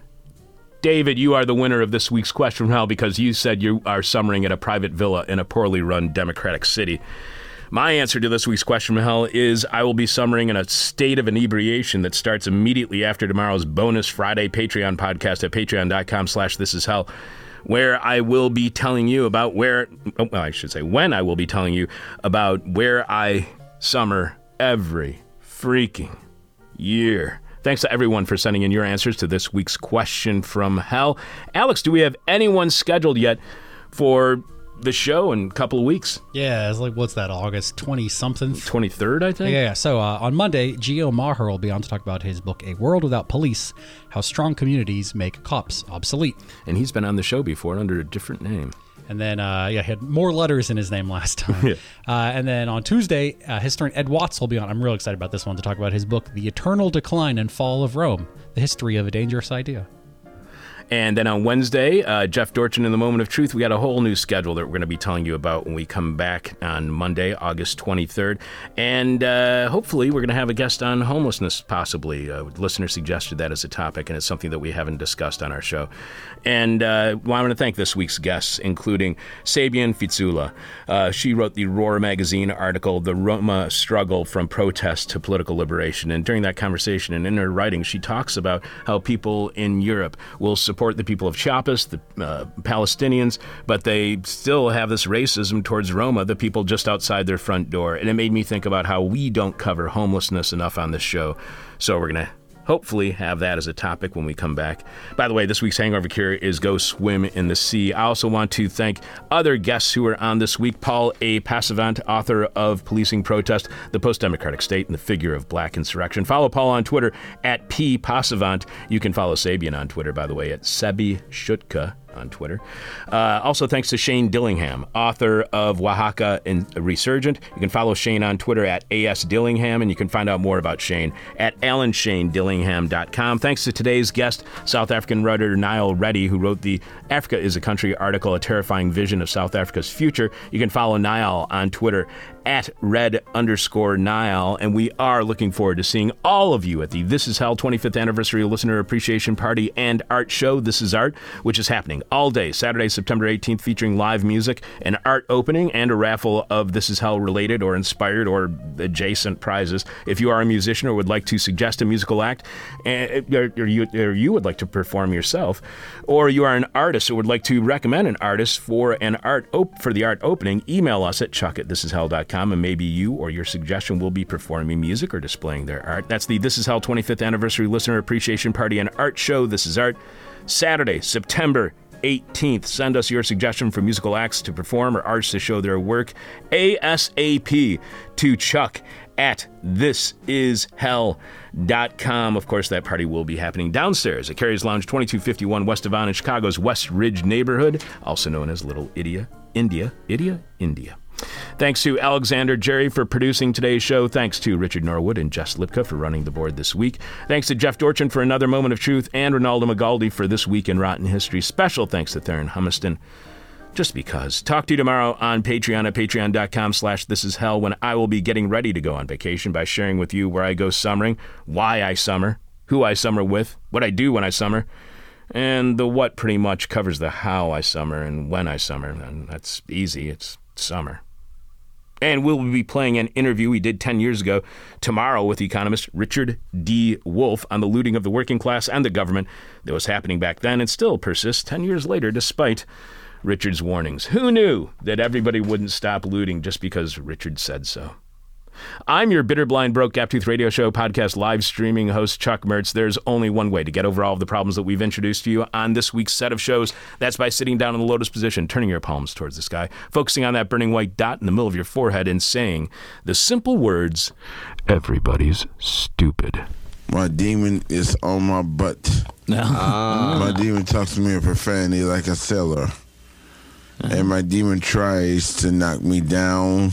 David, you are the winner of this week's question from hell because you said you are summering at a private villa in a poorly run Democratic city. My answer to this week's question from hell is I will be summering in a state of inebriation that starts immediately after tomorrow's bonus Friday Patreon podcast at patreon.com slash this is hell, where I will be telling you about where, oh, well, I should say when I will be telling you about where I summer every freaking year. Thanks to everyone for sending in your answers to this week's question from hell. Alex, do we have anyone scheduled yet for the show in a couple of weeks? yeah, it's like what's that? August twenty something. 23rd, I think? Yeah, yeah. So uh, on Monday, Geo Maher will be on to talk about his book, A World Without Police How Strong Communities Make Cops Obsolete. And he's been on the show before under a different name. And then, uh, yeah, he had more letters in his name last time. Yeah. uh, and then on Tuesday, uh, historian Ed Watts will be on. I'm real excited about this one to talk about his book, The Eternal Decline and Fall of Rome The History of a Dangerous Idea. And then on Wednesday, uh, Jeff Dorchin in the Moment of Truth, we got a whole new schedule that we're going to be telling you about when we come back on Monday, August 23rd. And uh, hopefully, we're going to have a guest on homelessness, possibly. A listener suggested that as a topic, and it's something that we haven't discussed on our show. And uh, well, I want to thank this week's guests, including Sebijan Fejzula. Uh, she wrote the Roar magazine article, The Roma Struggle from Protest to Political Liberation. And during that conversation and in her writing, she talks about how people in Europe will support the people of Chiapas, the uh, Palestinians, but they still have this racism towards Roma, the people just outside their front door. And it made me think about how we don't cover homelessness enough on this show. So we're going to hopefully have that as a topic when we come back. By the way, this week's hangover cure is go swim in the sea. I also want to thank other guests who are on this week. Paul A. Passavant, author of Policing Protest, the Post-Democratic State, and the Figure of Black Insurrection. Follow Paul on Twitter at P. Passavant. You can follow Sebijan on Twitter, by the way, at Sebi Shutka on Twitter. Uh, also, thanks to Shane Dillingham, author of Oaxaca and Resurgent. You can follow Shane on Twitter at AS Dillingham, and you can find out more about Shane at AlanShaneDillingham.com. Thanks to today's guest, South African writer Niall Reddy, who wrote the Africa is a Country article, A Terrifying Vision of South Africa's Future. You can follow Niall on Twitter at red underscore Nile. And we are looking forward to seeing all of you at the This Is Hell 25th Anniversary Listener Appreciation Party and Art Show. This is Art, which is happening all day, Saturday, September 18th, featuring live music, an art opening, and a raffle of This Is Hell related or inspired or adjacent prizes. If you are a musician or would like to suggest a musical act, eh, eh, or, or you, or you would like to perform yourself, or you are an artist or would like to recommend an artist for an art op- for the art opening, email us at chuck at thisishell.com and maybe you or your suggestion will be performing music or displaying their art. That's the This Is Hell 25th Anniversary Listener Appreciation Party and Art Show. This is Art. Saturday, September 18th. Send us your suggestion for musical acts to perform or artists to show their work ASAP to Chuck at thisishell.com. Of course, that party will be happening downstairs at Cary's Lounge 2251 West Avon in Chicago's West Ridge neighborhood, also known as Little India, India, India, India. Thanks to Alexander Jerry for producing today's show. Thanks to Richard Norwood and Jess Lipka for running the board this week. Thanks to Jeff Dorchin for another moment of truth and Ronaldo Magaldi for this week in Rotten History. Special thanks to Theron Humiston. Just because. Talk to you tomorrow on Patreon at patreon.com slash this is hell when I will be getting ready to go on vacation by sharing with you where I go summering, why I summer, who I summer with, what I do when I summer, and the what pretty much covers the how I summer and when I summer. And that's easy. It's summer. And we'll be playing an interview we did 10 years ago tomorrow with economist Richard D. Wolff on the looting of the working class and the government that was happening back then and still persists 10 years later despite Richard's warnings. Who knew that everybody wouldn't stop looting just because Richard said so? I'm your bitter, blind, broke, gap tooth radio show podcast live streaming host, Chuck Mertz. There's only one way to get over all of the problems that we've introduced to you on this week's set of shows. That's by sitting down in the lotus position, turning your palms towards the sky, focusing on that burning white dot in the middle of your forehead, and saying the simple words, Everybody's stupid. My demon is on my butt. Ah. My demon talks to me in profanity like a sailor. And my demon tries to knock me down.